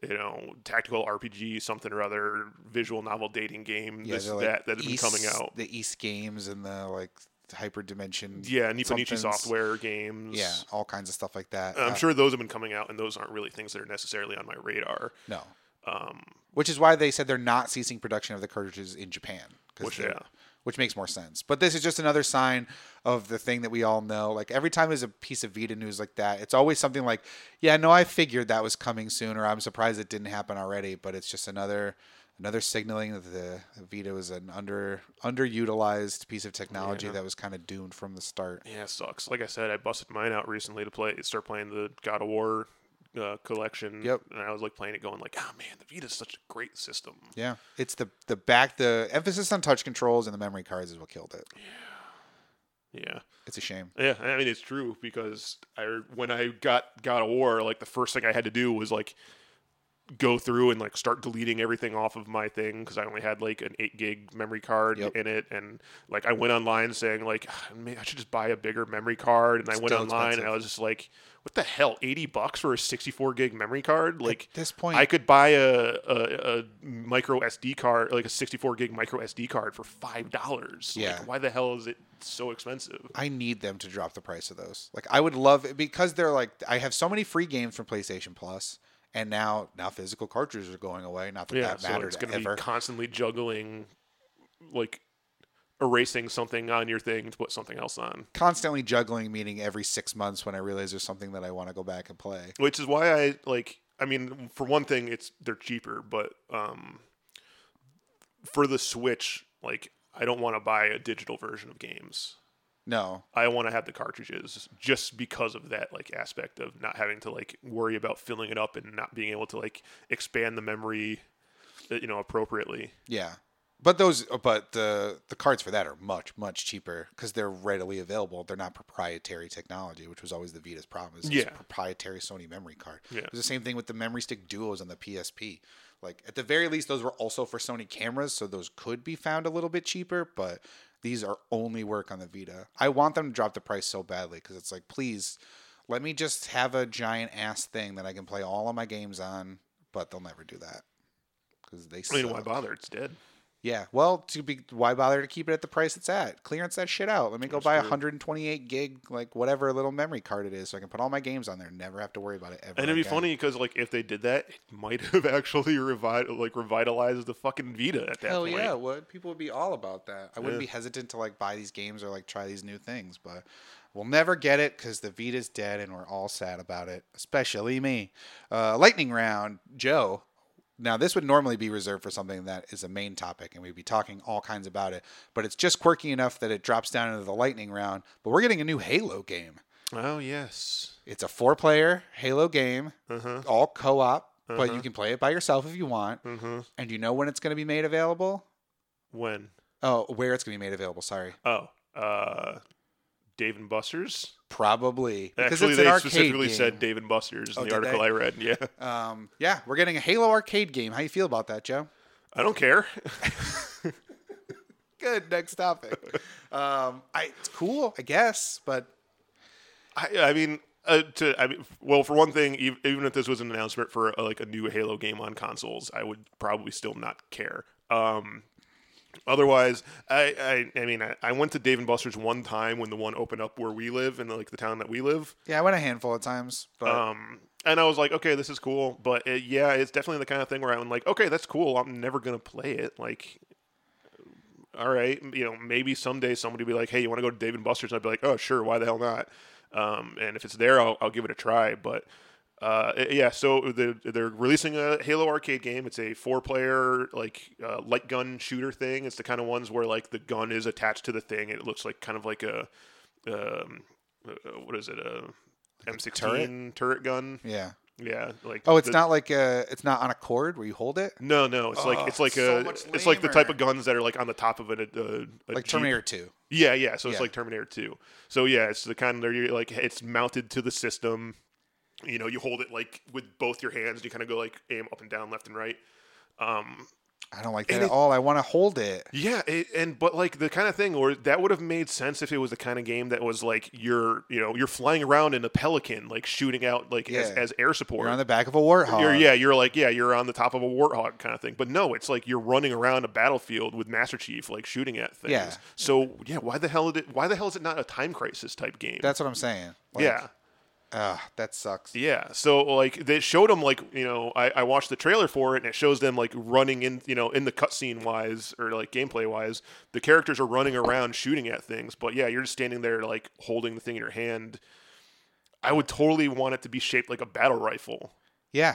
you know, tactical RPG, something or other, visual novel dating game, Yeah, this like, that that have been coming out. The East games and the like hyper dimension. Yeah, Nippon Ichi somethings. software games. Yeah, all kinds of stuff like that. I'm Uh, sure those have been coming out, and those aren't really things that are necessarily on my radar. No. Um, Which is why they said they're not ceasing production of the cartridges in Japan. Which, yeah. Which makes more sense. But this is just another sign of the thing that we all know. Like every time there's a piece of Vita news like that, it's always something like, yeah, no, I figured that was coming soon, or I'm surprised it didn't happen already. But it's just another another signaling that the Vita was an under underutilized piece of technology Yeah. that was kind of doomed from the start. yeah, it sucks. Like I said, I busted mine out recently to play, start playing the God of War uh, collection. Yep. And I was like playing it, going like, oh man, the Vita is such a great system. Yeah, it's the the back the emphasis on touch controls and the memory cards is what killed it. Yeah. Yeah. It's a shame. Yeah, I mean it's true because I when I got God of War, like the first thing I had to do was like go through and like start deleting everything off of my thing because I only had like an eight gig memory card Yep. in it, and like I went online saying like "Ah, I should just buy a bigger memory card, and I went online and I was just like, what the hell, eighty bucks for a sixty four gig memory card? Like At this point, I could buy a, a, a micro SD card, like a 64 gig micro SD card for five dollars. Yeah. Like, why the hell is it so expensive? I need them to drop the price of those. Like I would love it because they're like I have so many free games from PlayStation Plus, and now now physical cartridges are going away. Not that Yeah, that so it's going to be constantly juggling, like erasing something on your thing to put something else on. Constantly juggling, meaning every six months when I realize there's something that I want to go back and play. Which is why I like. I mean, for one thing, it's they're cheaper, but um, for the Switch, like I don't want to buy a digital version of games. No, I want to have the cartridges just because of that like aspect of not having to like worry about filling it up and not being able to like expand the memory, uh, you know, appropriately. yeah, but those but the the cards for that are much much cheaper because they're readily available. They're not proprietary technology, which was always the Vita's problem. Is it's Yeah. a proprietary Sony memory card. Yeah. It was the same thing with the memory stick duos on the PSP. Like at the very least, those were also for Sony cameras, so those could be found a little bit cheaper. But these are only work on the Vita. I want them to drop the price so badly because it's like, please, let me just have a giant ass thing that I can play all of my games on. But they'll never do that because they. I mean, why suck. bother? It's dead. Yeah, well, to be why bother to keep it at the price it's at? Clearance that shit out. Let me go That's buy a 128 gig, like whatever little memory card it is, so I can put all my games on there. Never have to worry about it ever. And it'd be again. funny because like if they did that, it might have actually revi- like revitalized the fucking Vita at that Hell point. yeah, would people would be all about that. I wouldn't Yeah. be hesitant to like buy these games or like try these new things, but we'll never get it because the Vita's dead and we're all sad about it, especially me. Uh, lightning round, Joe. Now this would normally be reserved for something that is a main topic, and we'd be talking all kinds about it. But it's just quirky enough that it drops down into the lightning round. But we're getting a new Halo game. Oh yes. It's a four-player Halo game, Uh-huh. all co-op, but Uh-huh. you can play it by yourself if you want. Mm-hmm. And you know when it's going to be made available? When? Oh, where it's going to be made available. Sorry. Oh, uh, Dave and Buster's. Probably Actually, it's they specifically game. said Dave and Buster's Oh, in the article they? I read. Yeah, Um, yeah, we're getting a Halo arcade game. How you feel about that, Joe? I don't care. Good. Next topic. um, I, it's cool, I guess, but I, I mean, uh, to I mean, well, for one thing, even if this was an announcement for uh, like a new Halo game on consoles, I would probably still not care. Um, otherwise, I, I, I mean, I, I went to Dave and Buster's one time when the one opened up where we live in like the town that we live. yeah, I went a handful of times. But Um, and I was like, okay, this is cool, but it, yeah, it's definitely the kind of thing where I'm like, okay, that's cool. I'm never gonna play it. Like, all right, you know, maybe someday somebody will be like, hey, you want to go to Dave and Buster's? And I'd be like, oh, sure, why the hell not? Um, and if it's there, I'll, I'll give it a try. But uh, yeah, so they're, they're releasing a Halo arcade game. It's a four-player like uh, light gun shooter thing. It's the kind of ones where like the gun is attached to the thing. It looks like kind of like a um, uh, what is it a M16 turret? turret? gun? Yeah. Yeah, like Oh, it's the- not like uh it's not on a cord where you hold it, No, no, it's like Oh, it's like so a it's like the type of guns that are like on the top of a, a, a like Jeep. Terminator Two. Yeah, yeah. So it's like Terminator 2. So yeah, it's the kind of you're like it's mounted to the system. You know, you hold it like with both your hands. And You kind of go like aim up and down, left and right. Um, I don't like that And at it- all. I want to hold it. yeah, it, and but like the kind of thing, or that would have made sense if it was the kind of game that was like you're you know you're flying around in a pelican, like shooting out like as, Yeah. as air support. You're on the back of a warthog. You're, yeah, you're like, yeah, you're on the top of a warthog kind of thing. But no, it's like you're running around a battlefield with Master Chief, like shooting at things. Yeah. So yeah, why the hell did it? Why the hell is it not a time crisis type game? That's what I'm saying. Like, yeah, Ah, that sucks. yeah. So like they showed them like you know I, I watched the trailer for it and it shows them like running in you know in the cutscene wise or like gameplay wise the characters are running around shooting at things. But yeah, you're just standing there like holding the thing in your hand. I would totally want it to be shaped like a battle rifle. Yeah.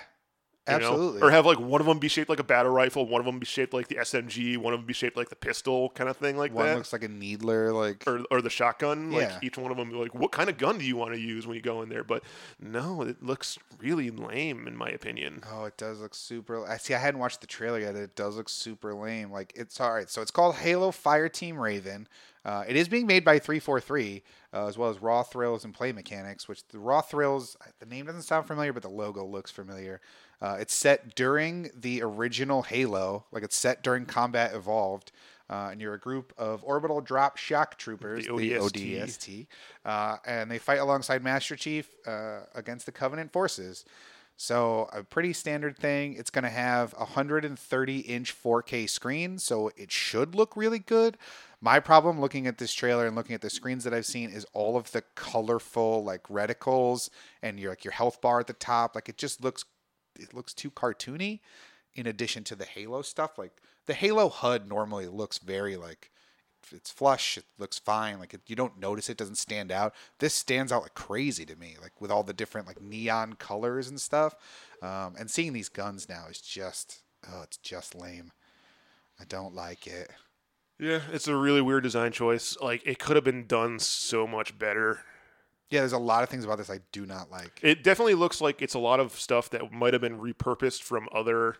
You know? Absolutely. Or have like one of them be shaped like a battle rifle, one of them be shaped like the SMG, one of them be shaped like the pistol kind of thing, like One that. looks like a needler. Like or, or the shotgun, like each one of them, like what kind of gun do you want to use when you go in there? But no, it looks really lame in my opinion. Oh, it does look super. I see. I hadn't watched the trailer yet. It does look super lame. Like it's all right. So it's called Halo Fireteam Raven. Uh, it is being made by 343, uh, as well as Raw Thrills and Play Mechanix. Which the Raw Thrills, the name doesn't sound familiar, but the logo looks familiar. Uh, it's set during the original Halo, like it's set during Combat Evolved. Uh, and you're a group of orbital drop shock troopers, The the ODST. ODST, uh, and they fight alongside Master Chief uh, against the Covenant forces. So a pretty standard thing. It's going to have a 130 inch 4K screen, so it should look really good. My problem looking at this trailer and looking at the screens that I've seen is all of the colorful like reticles and your like your health bar at the top. Like it just looks it looks too cartoony. In addition to the Halo stuff, like the Halo HUD normally looks very like it's flush. It looks fine. Like it, you don't notice it doesn't stand out. This stands out like crazy to me. Like with all the different like neon colors and stuff. Um, and seeing these guns now is just oh, it's just lame. I don't like it. Yeah, it's a really weird design choice. Like it could have been done so much better. Yeah, there's a lot of things about this I do not like. It definitely looks like it's a lot of stuff that might have been repurposed from other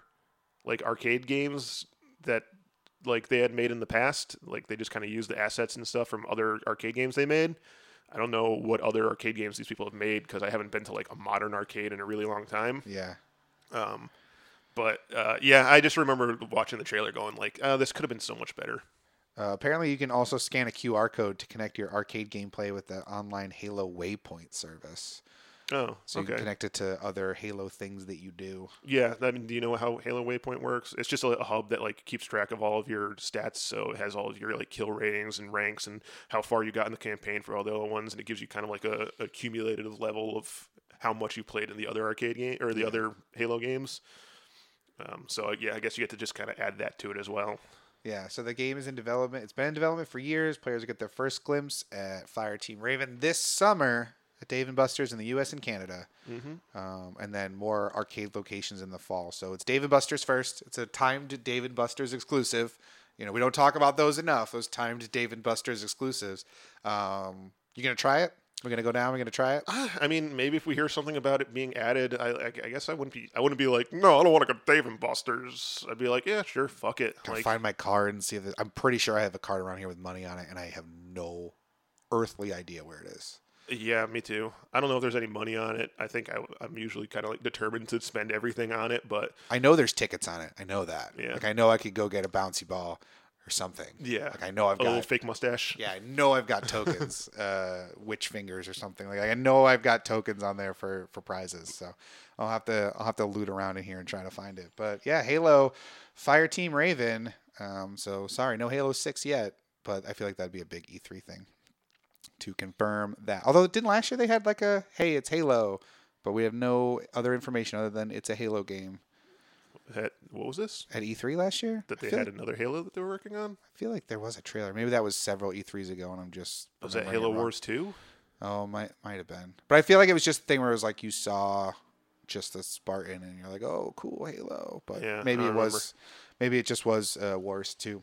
like arcade games that like they had made in the past. Like they just kind of used the assets and stuff from other arcade games they made. I don't know what other arcade games these people have made because I haven't been to like a modern arcade in a really long time. Yeah. Um, but uh, yeah, I just remember watching the trailer going like, uh, this could have been so much better. Uh, apparently, you can also scan a QR code to connect your arcade gameplay with the online Halo Waypoint service. Oh, So you okay. can connect it to other Halo things that you do. Yeah, I mean, do you know how Halo Waypoint works? It's just a, a hub that like keeps track of all of your stats, so it has all of your like kill ratings and ranks and how far you got in the campaign for all the other ones, and it gives you kind of like a, a cumulative level of how much you played in the other arcade game or the other Halo games. Um, so yeah, I guess you get to just kind of add that to it as well. Yeah, so the game is in development. It's been in development for years. Players get their first glimpse at Fireteam Raven this summer at Dave and Buster's in the U.S. and Canada, Mm-hmm. um, and then more arcade locations in the fall. So it's Dave and Buster's first. It's a timed Dave and Buster's exclusive. You know, we don't talk about those enough. Those timed Dave and Buster's exclusives. Um, you gonna try it? We're gonna go down. We're gonna try it. Ah, I mean, maybe if we hear something about it being added, I, I, I guess I wouldn't be I wouldn't be like, no, I don't want to go Dave and Buster's. I'd be like, yeah, sure, fuck it. Can I Like, find my card and see if I'm pretty sure I have a card around here with money on it, and I have no earthly idea where it is. Yeah, me too. I don't know if there's any money on it. I think I, am usually kind of like determined to spend everything on it, but I know there's tickets on it. I know that. Yeah. Like I know I could go get a bouncy ball or something. yeah, Like I know I've got a little fake mustache. Yeah, I know I've got tokens, uh, witch fingers or something. Like I know I've got tokens on there for for prizes. So I'll have to I'll have to loot around in here and try to find it. But yeah, Halo, Fireteam Raven. Um, so sorry, no Halo Six yet, but I feel like that'd be a big E3 thing to confirm that. Although it didn't last year they had like a hey it's Halo, but we have no other information other than it's a Halo game. At, what was this? at E3 last year. That they had like, another Halo that they were working on? I feel like there was a trailer. Maybe that was several E3s ago, and I'm just Was that Halo. Wars 2? Oh, might might have been. But I feel like it was just a thing where it was like you saw just a Spartan, and you're like, oh, cool Halo. But Yeah, maybe it was, maybe it just was uh, Wars 2.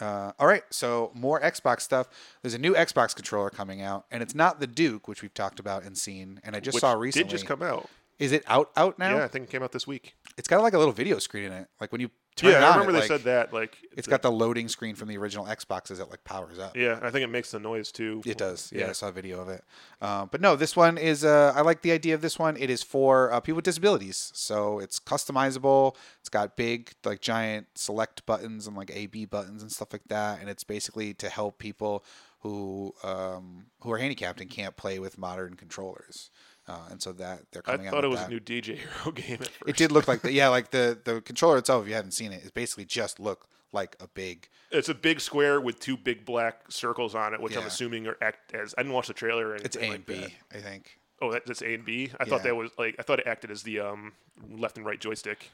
Uh, all right, so more Xbox stuff. There's a new Xbox controller coming out, and it's not the Duke, which we've talked about and seen. And I just Which saw recently. did just come out. Is it out out now? Yeah, I think it came out this week. It's got like a little video screen in it. Like when you turn yeah, it on, I remember it, they like, said that. Like, It's got the loading screen from the original Xbox as it like powers up. Yeah, I think it makes the noise too. It does. Yeah, Yeah. I saw a video of it. Um, but no, this one is. Uh, I like the idea of this one. It is for uh, people with disabilities, so it's customizable. It's got big, like giant select buttons and like A B buttons and stuff like that. And it's basically to help people who um, who are handicapped and can't play with modern controllers. Uh, and so that they're I coming out. I thought it was that. a new DJ Hero game. It did look like the yeah, like the the controller itself. If you haven't seen it, it basically just look like a big. It's a big square with two big black circles on it, which I'm assuming are act as. I didn't watch the trailer or anything It's A like and B, that. I think. Oh, that, that's A and B. I thought that was like I thought it acted as the um, left and right joystick.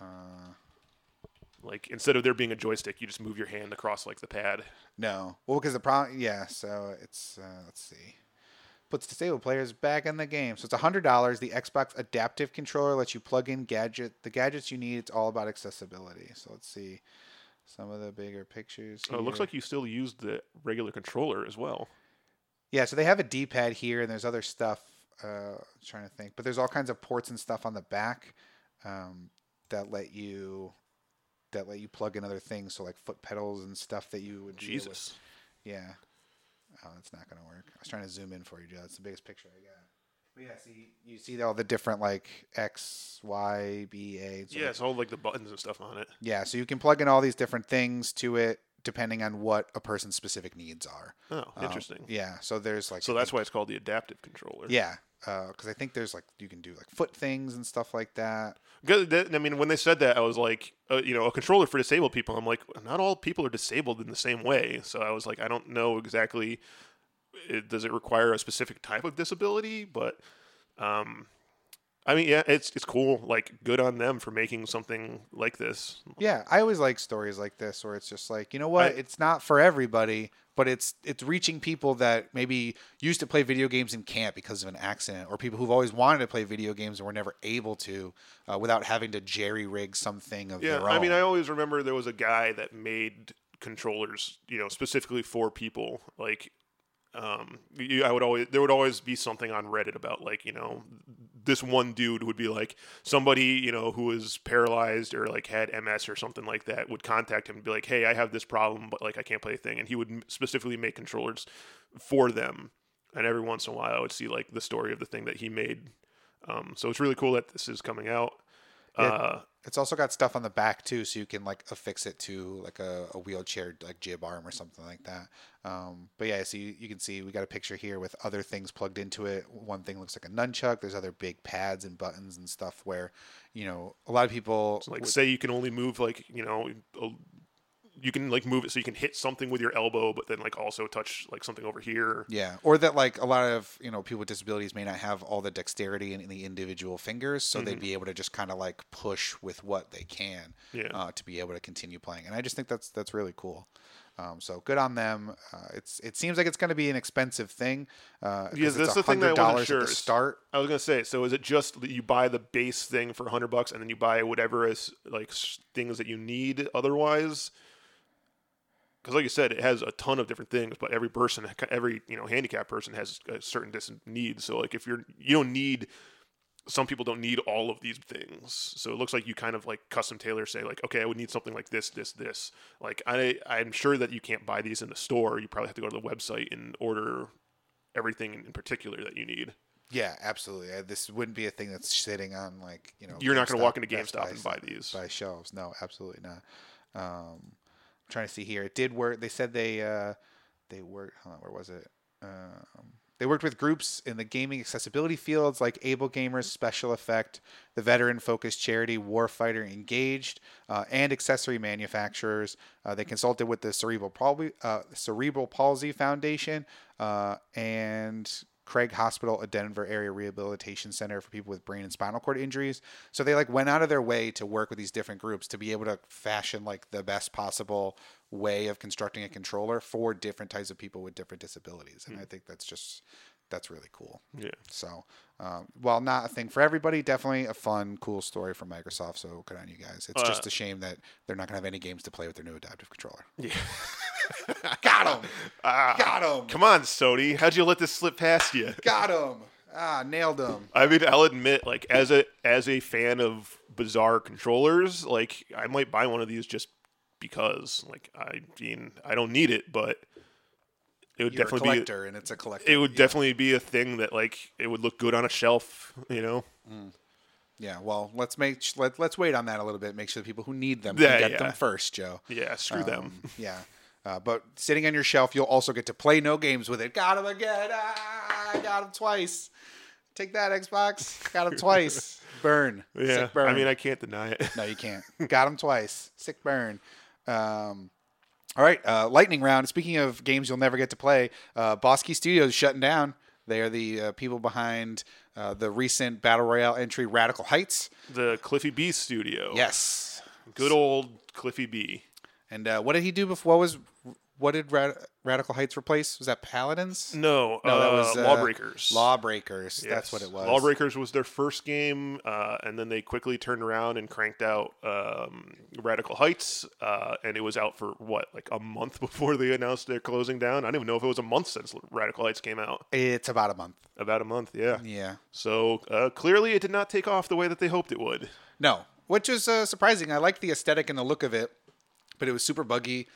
Uh, Like instead of there being a joystick, you just move your hand across like the pad. No. Well, because the problem, yeah. So it's uh, let's see, puts disabled players back in the game. So it's hundred dollars. The Xbox Adaptive Controller lets you plug in gadget the gadgets you need. It's all about accessibility. So let's see some of the bigger pictures. Oh, it looks like you still use the regular controller as well. yeah. So they have a D-pad here, and there's other stuff. Uh, trying to think, but there's all kinds of ports and stuff on the back um, that let you that let you plug in other things. So like foot pedals and stuff that you would. Jesus. Yeah. Oh, that's not gonna work. I was trying to zoom in for you, Joe. That's the biggest picture I got. But yeah, see, you see all the different like X, Y, B, A. So Yeah, it's all like the buttons and stuff on it. yeah. So you can plug in all these different things to it depending on what a person's specific needs are. Oh, Um, interesting. Yeah. So there's like So that's why it's called the adaptive controller. yeah, because I think there's like you can do like foot things and stuff like that. Good- I mean, when they said that, I was like, uh, you know, a controller for disabled people. I'm like, not all people are disabled in the same way. So I was like, I don't know exactly. It, does it require a specific type of disability? But, um, I mean, yeah, it's it's cool. Like, good on them for making something like this. Yeah, I always like stories like this where it's just like, you know what, I- it's not for everybody, but it's it's reaching people that maybe used to play video games and can't because of an accident, or people who've always wanted to play video games and were never able to uh, without having to jerry rig something of Yeah, their own. I mean, I always remember there was a guy that made controllers, you know, specifically for people. Like, um, you, I would always there would always be something on Reddit about like, you know, this one dude would be like somebody, you know, who was paralyzed or like had MS or something like that would contact him and be like, "Hey, I have this problem, but like I can't play a thing," and he would specifically make controllers for them. And every once in a while, I would see like the story of the thing that he made. Um, so it's really cool that this is coming out. Yeah. Uh, It's also got stuff on the back too, so you can like affix it to like a, a wheelchair like jib arm or something like that. Um, but yeah, so you, you can see we got a picture here with other things plugged into it. One thing looks like a nunchuck. There's other big pads and buttons and stuff where you know a lot of people like would- say you can only move like you know a- you can like move it so you can hit something with your elbow but then like also touch like something over here Yeah, or that like a lot of you know people with disabilities may not have all the dexterity in, in the individual fingers, so they'd be able to just kind of like push with what they can Yeah. uh, to be able to continue playing. And I just think that's that's really cool. Um, so good on them. Uh, it's it seems like it's going to be an expensive thing. Uh, 'cause Yeah, it's that's the thing that I wasn't $100 sure at the start. i was gonna say so is it just that you buy the base thing for 100 bucks and then you buy whatever is like things that you need otherwise because like you said it has a ton of different things but every person every you know handicapped person has a certain dis- needs so like if you're you don't need some people don't need all of these things so it looks like you kind of like custom tailor say like okay i would need something like this this this like i i'm sure that you can't buy these in the store you probably have to go to the website and order everything in particular that you need Yeah, absolutely. Uh, This wouldn't be a thing that's sitting on like you know. You're not gonna walk into GameStop Buy and buy these. Buy shelves. No, absolutely not. Um, trying to see here. It did work. They said they uh, they worked. Hold on, where was it? Um, they worked with groups in the gaming accessibility fields like AbleGamers, Special Effect, the veteran-focused charity Warfighter Engaged, uh, and accessory manufacturers. Uh, they consulted with the Cerebral Palsy, uh, Cerebral Palsy Foundation uh, and Craig Hospital, a Denver area rehabilitation center for people with brain and spinal cord injuries. So they like went out of their way to work with these different groups to be able to fashion like the best possible way of constructing a controller for different types of people with different disabilities. And hmm. I think that's just that's really cool. Yeah. So, um, while not a thing for everybody, definitely a fun, cool story from Microsoft. So good on you guys. It's just a shame that they're not gonna have any games to play with their new adaptive controller. Yeah. Got him. Ah, Got him. Come on, Sony. How'd you let this slip past you? Got him. Ah, nailed him. I mean, I'll admit, like as a as a fan of bizarre controllers, like I might buy one of these just because. Like I mean, I don't need it, but it would You're a definitely be collector, and it's a collector. it would yeah. definitely be a thing that like it would look good on a shelf, you know. Yeah. Well, let's make let let's wait on that a little bit. Make sure the people who need them Yeah, get yeah. them first, Joe. Yeah, screw them. Um, yeah. Uh, but sitting on your shelf, you'll also get to play no games with it. Got him again. Ah, I got him twice. Take that, Xbox. Got him twice. Burn. Yeah, Sick burn. I mean, I can't deny it. no, you can't. Got him twice. Sick burn. Um, all right. Uh, lightning round. Speaking of games you'll never get to play, uh, Boss Key Studios shutting down. They are the uh, people behind uh, the recent Battle Royale entry Radical Heights. the Cliffy B studio. Yes. good old Cliffy B. And uh, what did he do before? What was what did Rad- Radical Heights replace? Was that Paladins? No, No, that uh, was uh, Lawbreakers. Lawbreakers. That's what it was. Lawbreakers was their first game, uh, and then they quickly turned around and cranked out um, Radical Heights, uh, and it was out for what, like a month before they announced they're closing down. I don't even know if it was a month since Radical Heights came out. It's about a month. About a month, yeah. Yeah. So uh, clearly, it did not take off the way that they hoped it would. No, which is uh, surprising. I liked the aesthetic and the look of it, but it was super buggy,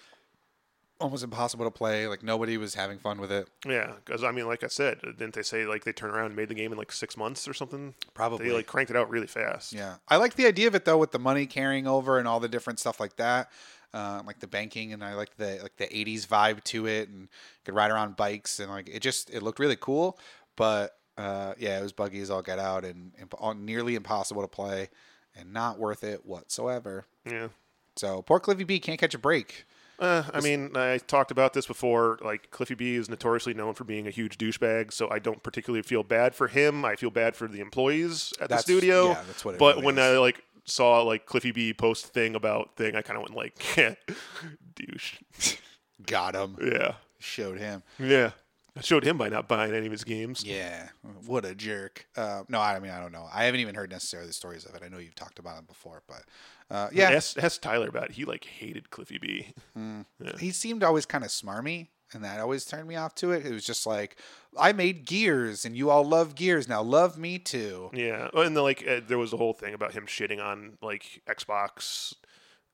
almost impossible to play. Like nobody was having fun with it. Yeah, because I mean, like I said, didn't they say like they turned around and made the game in like six months or something? Probably. They like cranked it out really fast. Yeah, I like the idea of it though, with the money carrying over and all the different stuff like that, uh, like the banking, and I like the like the '80s vibe to it, and could ride around bikes, and like it just it looked really cool. But uh, yeah, it was buggy as all get out, and, and all- nearly impossible to play, and not worth it whatsoever. Yeah. So poor Cliffy B can't catch a break. Uh, I mean, I talked about this before. Like Cliffy B is notoriously known for being a huge douchebag, so I don't particularly feel bad for him. I feel bad for the employees at That's- the studio. yeah, that's what it But really when is. I like saw like Cliffy B post thing about thing, I kind of went like, douche. Got him. Yeah, Showed him. yeah. I showed him by not buying any of his games. Yeah, what a jerk. Uh, no, I mean I don't know. I haven't even heard necessarily the stories of it. I know you've talked about it before, but uh, yeah, Ask, ask Tyler about it. He like hated Cliffy B. he seemed always kind of smarmy, and that always turned me off to it. It was just like I made Gears, and you all love Gears now. Love me too. Yeah, and then, like uh, there was a whole thing about him shitting on like Xbox.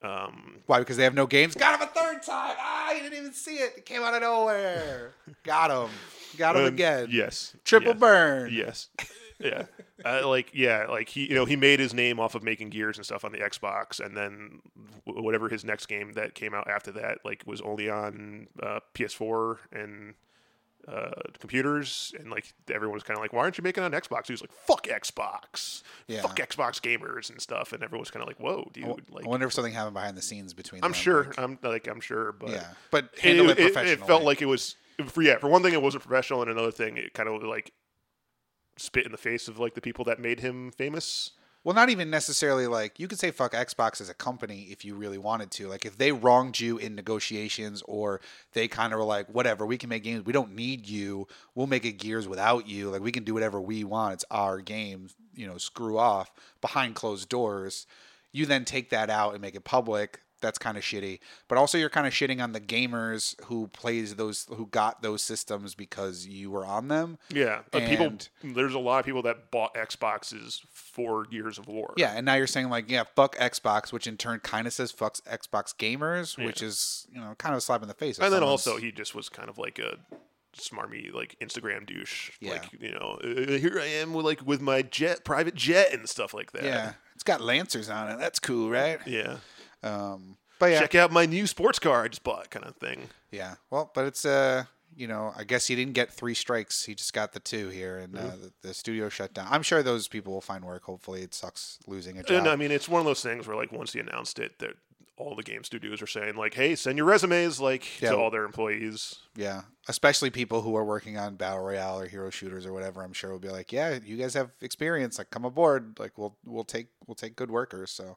Um, Why? Because they have no games. Got him a third time. Ah, you didn't even see it. It came out of nowhere. Got him. Got him um, again. Yes, Triple yes. burn. Yes. Yeah. uh, like yeah, like he you know he made his name off of making gears and stuff on the Xbox, and then whatever his next game that came out after that like was only on uh, PS4 and uh, computers, and like everyone was kind of like, why aren't you making it on Xbox? He was like, fuck Xbox, Yeah. fuck Xbox gamers and stuff, and everyone was kind of like, whoa, dude, like. I wonder if something happened behind the scenes between. I'm them, sure. like- I'm like I'm sure, but yeah, but it, it, it, it, felt like it was for yeah. For one thing, it wasn't professional, and another thing, it kind of like spit in the face of like the people that made him famous. Well, not even necessarily like you could say fuck Xbox as a company if you really wanted to. Like if they wronged you in negotiations or they kind of were like, whatever, we can make games. We don't need you. We'll make it Gears without you. Like we can do whatever we want. It's our game. You know, screw off behind closed doors. You then take that out and make it public. That's kind of shitty. But also, you're kind of shitting on the gamers who plays those, who got those systems because you were on them. Yeah, but people. And- There's a lot of people that bought Xboxes for Gears of War. Yeah, and now you're saying like, yeah, fuck Xbox, which in turn kind of says fucks Xbox gamers, which is you know kind of a slap in the face. and then someone's- also he just was kind of like a smarmy like Instagram douche. Yeah. Like you know, uh, here I am with like with my jet, private jet, and stuff like that. yeah, it's got lancers on it. That's cool, right? Yeah. Um, but yeah, Check out my new sports car I just bought, kind of thing. yeah. Well, but it's uh, you know, I guess he didn't get three strikes. He just got the two here, and uh, the, the studio shut down. I'm sure those people will find work. Hopefully, it sucks losing a job. And I mean, it's one of those things where like once he announced it, that all the game studios are saying like, "Hey, send your resumes like Yeah. to all their employees." Yeah, especially people who are working on battle royale or hero shooters or whatever. I'm sure will be like, yeah, you guys have experience. Like, come aboard. Like, we'll we'll take we'll take good workers. So,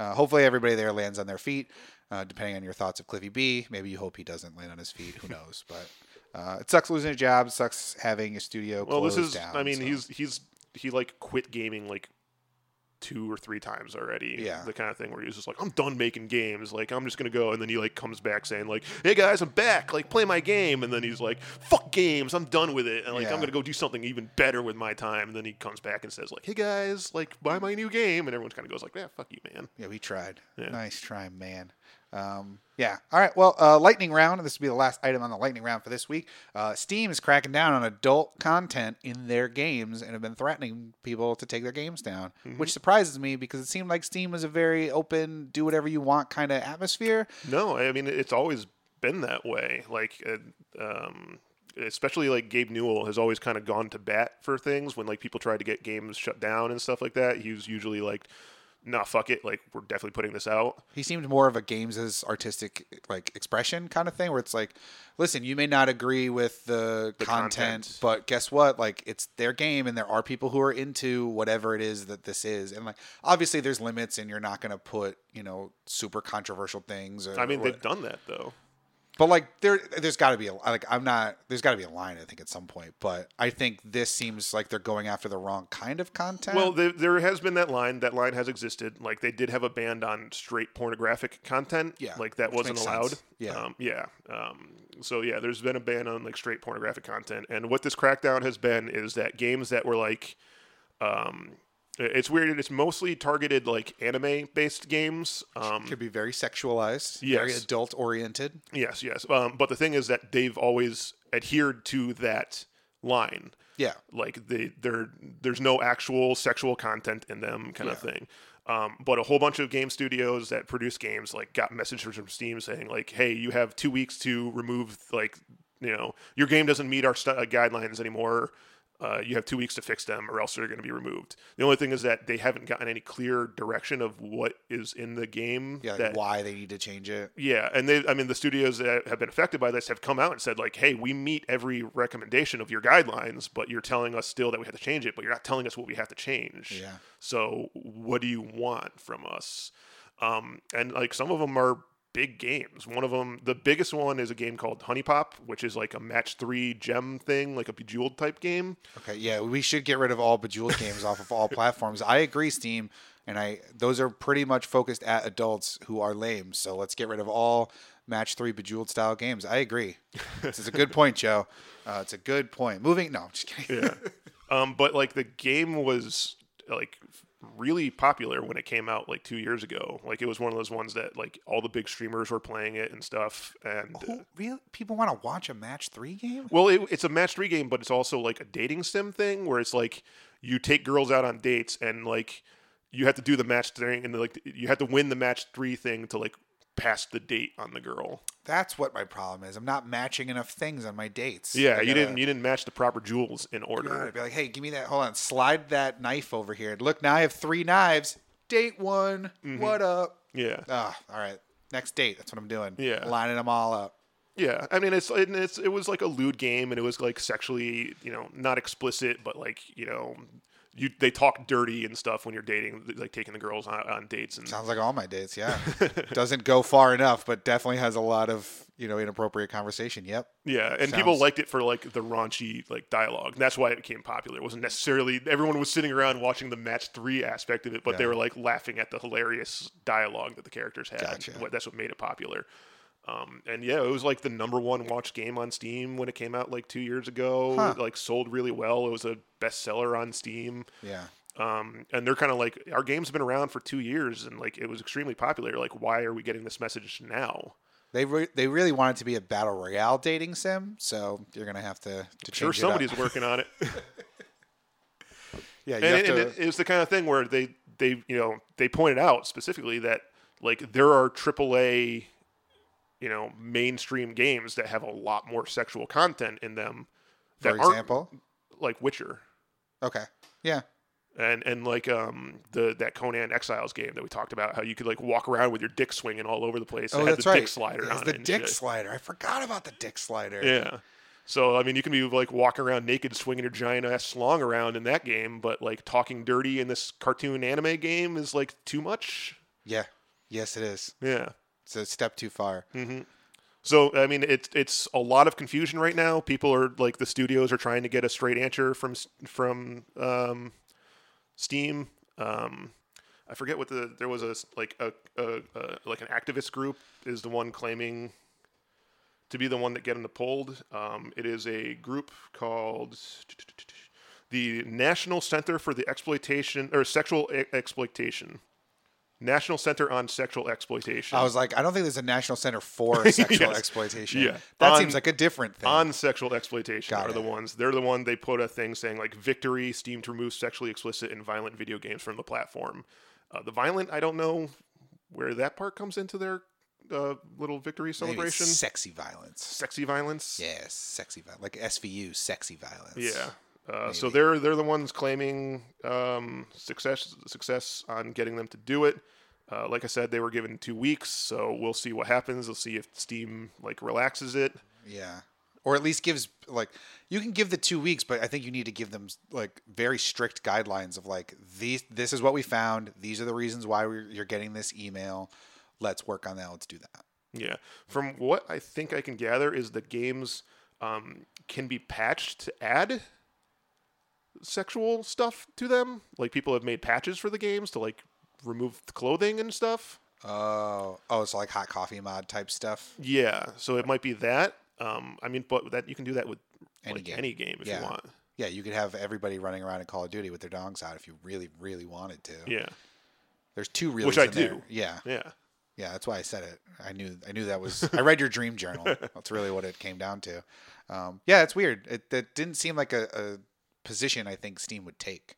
uh, hopefully, everybody there lands on their feet. Uh, depending on your thoughts of Cliffy B, maybe you hope he doesn't land on his feet. Who knows? But uh, it sucks losing a job. Sucks having a studio. Well, this is. Down, I mean, so. he's he's he like quit gaming like two or three times already. Yeah. The kind of thing where he's just like, I'm done making games. Like, I'm just gonna go, and then he like comes back saying like, Hey guys, I'm back. Like, play my game. And then he's like, Fuck games. I'm done with it. And like, Yeah. I'm gonna go do something even better with my time. And then he comes back and says like, Hey guys, like, buy my new game. And everyone kind of goes like, Yeah, fuck you, man. Yeah, we tried. Yeah. Nice try, man. Um, yeah. All right. Well, uh, lightning round. This will be the last item on the lightning round for this week. Uh, Steam is cracking down on adult content in their games and have been threatening people to take their games down, Mm-hmm. which surprises me because it seemed like Steam was a very open, do whatever you want kind of atmosphere. No, I mean it's always been that way. Like, uh, um, especially like Gabe Newell has always kind of gone to bat for things when like people tried to get games shut down and stuff like that. He was usually like, "Nah, fuck it. Like, we're definitely putting this out." He seemed more of a games as artistic like expression kind of thing, where it's like, listen, you may not agree with the, The content, content. but guess what? Like, it's their game, and there are people who are into whatever it is that this is, and like, obviously, there's limits, and you're not going to put you know super controversial things. Or, I mean, or- they've done that though. But like there, there's got to be a like I'm not. There's got to be a line, I think, at some point. But I think this seems like they're going after the wrong kind of content. Well, there, there has been that line. That line has existed. Like they did have a ban on straight pornographic content. Yeah, like that wasn't allowed. sense. Yeah. um, yeah. Um, so yeah, there's been a ban on like straight pornographic content. And what this crackdown has been is that games that were like, um, it's weird. It's mostly targeted like anime based games. Um, could be very sexualized, yes. very adult oriented. yes, yes. Um, but the thing is that they've always adhered to that line. Yeah. like they there there's no actual sexual content in them kind of thing um, but a whole bunch of game studios that produce games like got messages from steam saying like hey you have two weeks to remove like you know your game doesn't meet our uh, guidelines anymore uh, you have two weeks to fix them or else they're going to be removed the only thing is that they haven't gotten any clear direction of what is in the game Yeah, like that why they need to change it. yeah, and they I mean the studios that have been affected by this have come out and said like, "Hey, we meet every recommendation of your guidelines, but you're telling us still that we have to change it, but you're not telling us what we have to change." Yeah. So, what do you want from us? Um, and like some of them are big games. One of them, the biggest one is a game called HuniePop, which is like a match 3 gem thing, like a bejeweled type game. Okay, yeah, we should get rid of all Bejeweled games off of all platforms. I agree, Steam, and I those are pretty much focused at adults who are lame. So let's get rid of all match three Bejeweled style games. I agree. this is a good point, Joe. Uh, it's a good point. Moving, no, I'm just kidding. Yeah. um, but like the game was like really popular when it came out like two years ago. Like it was one of those ones that like all the big streamers were playing it and stuff. And uh, Who, real people want to watch a match three game? well, it, it's a match three game, but it's also like a dating sim thing where it's like you take girls out on dates and like you have to do the match thing and like you have to win the match three thing to like pass the date on the girl. That's what my problem is. I'm not matching enough things on my dates. Yeah, you gotta- didn't you didn't match the proper jewels in order. I'd be like, hey, give me that. Hold on, slide that knife over here. Look, now I have three knives. Date one. Mm-hmm. What up? Yeah. Ah, all right. Next date. That's what I'm doing. Yeah. lining them all up. Yeah, I mean it's, it's it was like a lewd game, and it was like sexually, you know, not explicit, but like you know, you they talk dirty and stuff when you're dating, like taking the girls on, on dates, and Sounds like all my dates. Yeah, doesn't go far enough, but definitely has a lot of you know inappropriate conversation. Yep. yeah, and people liked it for like the raunchy like dialogue. And that's why it became popular. It wasn't necessarily everyone was sitting around watching the match three aspect of it, but they were like laughing at the hilarious dialogue that the characters had. Gotcha. What- That's what made it popular. Um, and yeah, it was like the number one watched game on Steam when it came out like two years ago. Huh. Like sold really well. It was a bestseller on Steam. Yeah. Um, and they're kind of like our game's been around for two years and like it was extremely popular. Like, why are we getting this message now? They re- they really want it to be a battle royale dating sim, so you're gonna have to to Sure, somebody's working on it. yeah, you and, and to. it, it's the kind of thing where they they you know they pointed out specifically that like there are AAA you know mainstream games that have a lot more sexual content in them for example. like Witcher. Okay. Yeah. And and like um the that Conan Exiles game that we talked about, how you could like walk around with your dick swinging all over the place. Oh, it had that's the right. dick slider It's on the it. dick slider. I forgot about the dick slider. Yeah. So I mean, you can be like walking around naked, swinging your giant ass slong around in that game, but like talking dirty in this cartoon anime game is like too much. Yeah. Yes, it is. Yeah. It's a step too far. So I mean, it's it's a lot of confusion right now. People are like the studios are trying to get a straight answer from from um, Steam. Um, I forget what the there was a like a, a, a like an activist group is the one claiming to be the one that get them pulled. Um, it is a group called the National Center for the Exploitation or Sexual Exploitation. National Center on Sexual Exploitation. I was like, I don't think there's a national center for sexual Yes. exploitation. Yeah. That On- seems like a different thing. on sexual exploitation Got are the ones. They're the one they put a thing saying like victory, Steam to remove sexually explicit and violent video games from the platform. Uh, the violent, I don't know where that part comes into their uh, little victory celebration. sexy violence. Sexy violence. Yes, sexy violence. Like SVU, sexy violence. Yeah. Uh, so they're they're the ones claiming um, success success on getting them to do it. Uh, like I said, they were given two weeks, so we'll see what happens. We'll see if Steam like relaxes it. Yeah. Or at least gives like you can give the two weeks, but I think you need to give them like very strict guidelines of like these. This is what we found. These are the reasons why we're, you're getting this email. Let's work on that. Let's do that. Yeah. From what I think I can gather is that games um, can be patched to add sexual stuff to them. Like people have made patches for the games to like remove the clothing and stuff. Oh, oh, it's like hot coffee mod type stuff. Yeah. So it might be that. Um, I mean, but that you can do that with Any like game. any game if Yeah. you want. Yeah, you could have everybody running around in Call of Duty with their dongs out if you really, really wanted to. Yeah. There's two reels Which I in there. do. Yeah, Yeah. yeah, that's why I said it. I knew, I knew that was. I read your dream journal. That's really what it came down to. Um, yeah, it's weird. It that didn't seem like a, a position I think Steam would take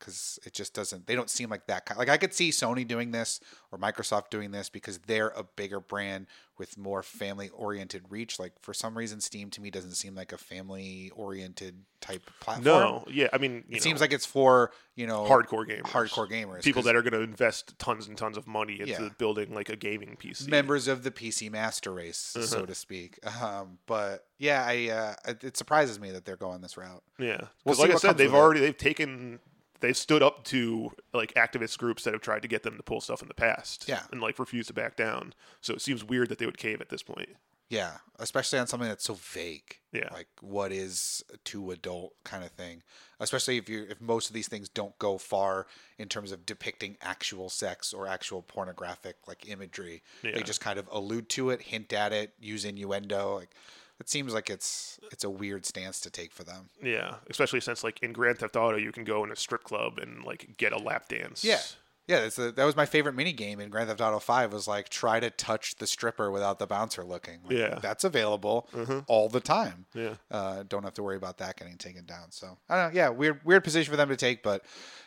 because it just doesn't. They don't seem like that kind. Like I could see Sony doing this or Microsoft doing this because they're a bigger brand with more family-oriented reach. Like for some reason, Steam to me doesn't seem like a family-oriented type platform. No. Yeah. I mean, you it know, seems like it's for you know hardcore gamers. hardcore gamers, people that are going to invest tons and tons of money into Yeah. building like a gaming PC. members of the PC master race, Uh-huh. so to speak. Um, but yeah, I uh, it, it surprises me that they're going this route. Yeah, We'll like I said, they've with it. already they've taken they've stood up to like activist groups that have tried to get them to pull stuff in the past. Yeah. and like refuse to back down. So it seems weird that they would cave at this point. Yeah, especially on something that's so vague. Yeah. like what is too adult kind of thing. Especially if you if most of these things don't go far in terms of depicting actual sex or actual pornographic like imagery. They just kind of allude to it, hint at it, use innuendo. Like it seems like it's it's a weird stance to take for them. Yeah, especially since like in Grand Theft Auto, you can go in a strip club and like get a lap dance. Yeah. Yeah, that's a, that was my favorite mini game in Grand Theft Auto 5 was like try to touch the stripper without the bouncer looking. Like, Yeah. That's available all the time. Yeah. Uh, don't have to worry about that getting taken down. So, I don't know. Yeah, weird weird position for them to take, but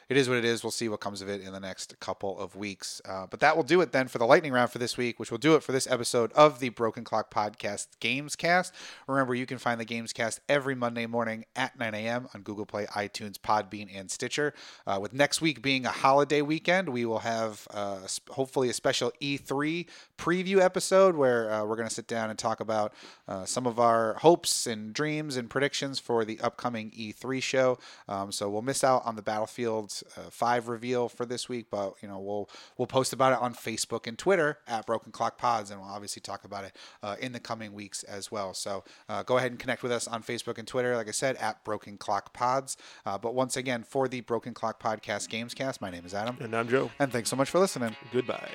it is what it is. We'll see what comes of it in the next couple of weeks. Uh, but that will do it then for the lightning round for this week, which will do it for this episode of the Broken Clock Podcast Gamescast. Remember, you can find the Gamescast every Monday morning at 9 a.m. on Google Play, iTunes, Podbean, and Stitcher. Uh, with next week being a holiday weekend, we will have uh, hopefully a special E3 preview episode where uh, we're going to sit down and talk about uh, some of our hopes and dreams and predictions for the upcoming E3 show. Um, so we'll miss out on the Battlefield uh, 5 reveal for this week, but you know we'll we'll post about it on Facebook and Twitter at Broken Clock Pods, and we'll obviously talk about it uh, in the coming weeks as well. So uh, go ahead and connect with us on Facebook and Twitter, like I said, at Broken Clock Pods. Uh, but once again, for the Broken Clock Podcast Gamescast, my name is Adam, And I'm Joe. and thanks so much for listening. Goodbye.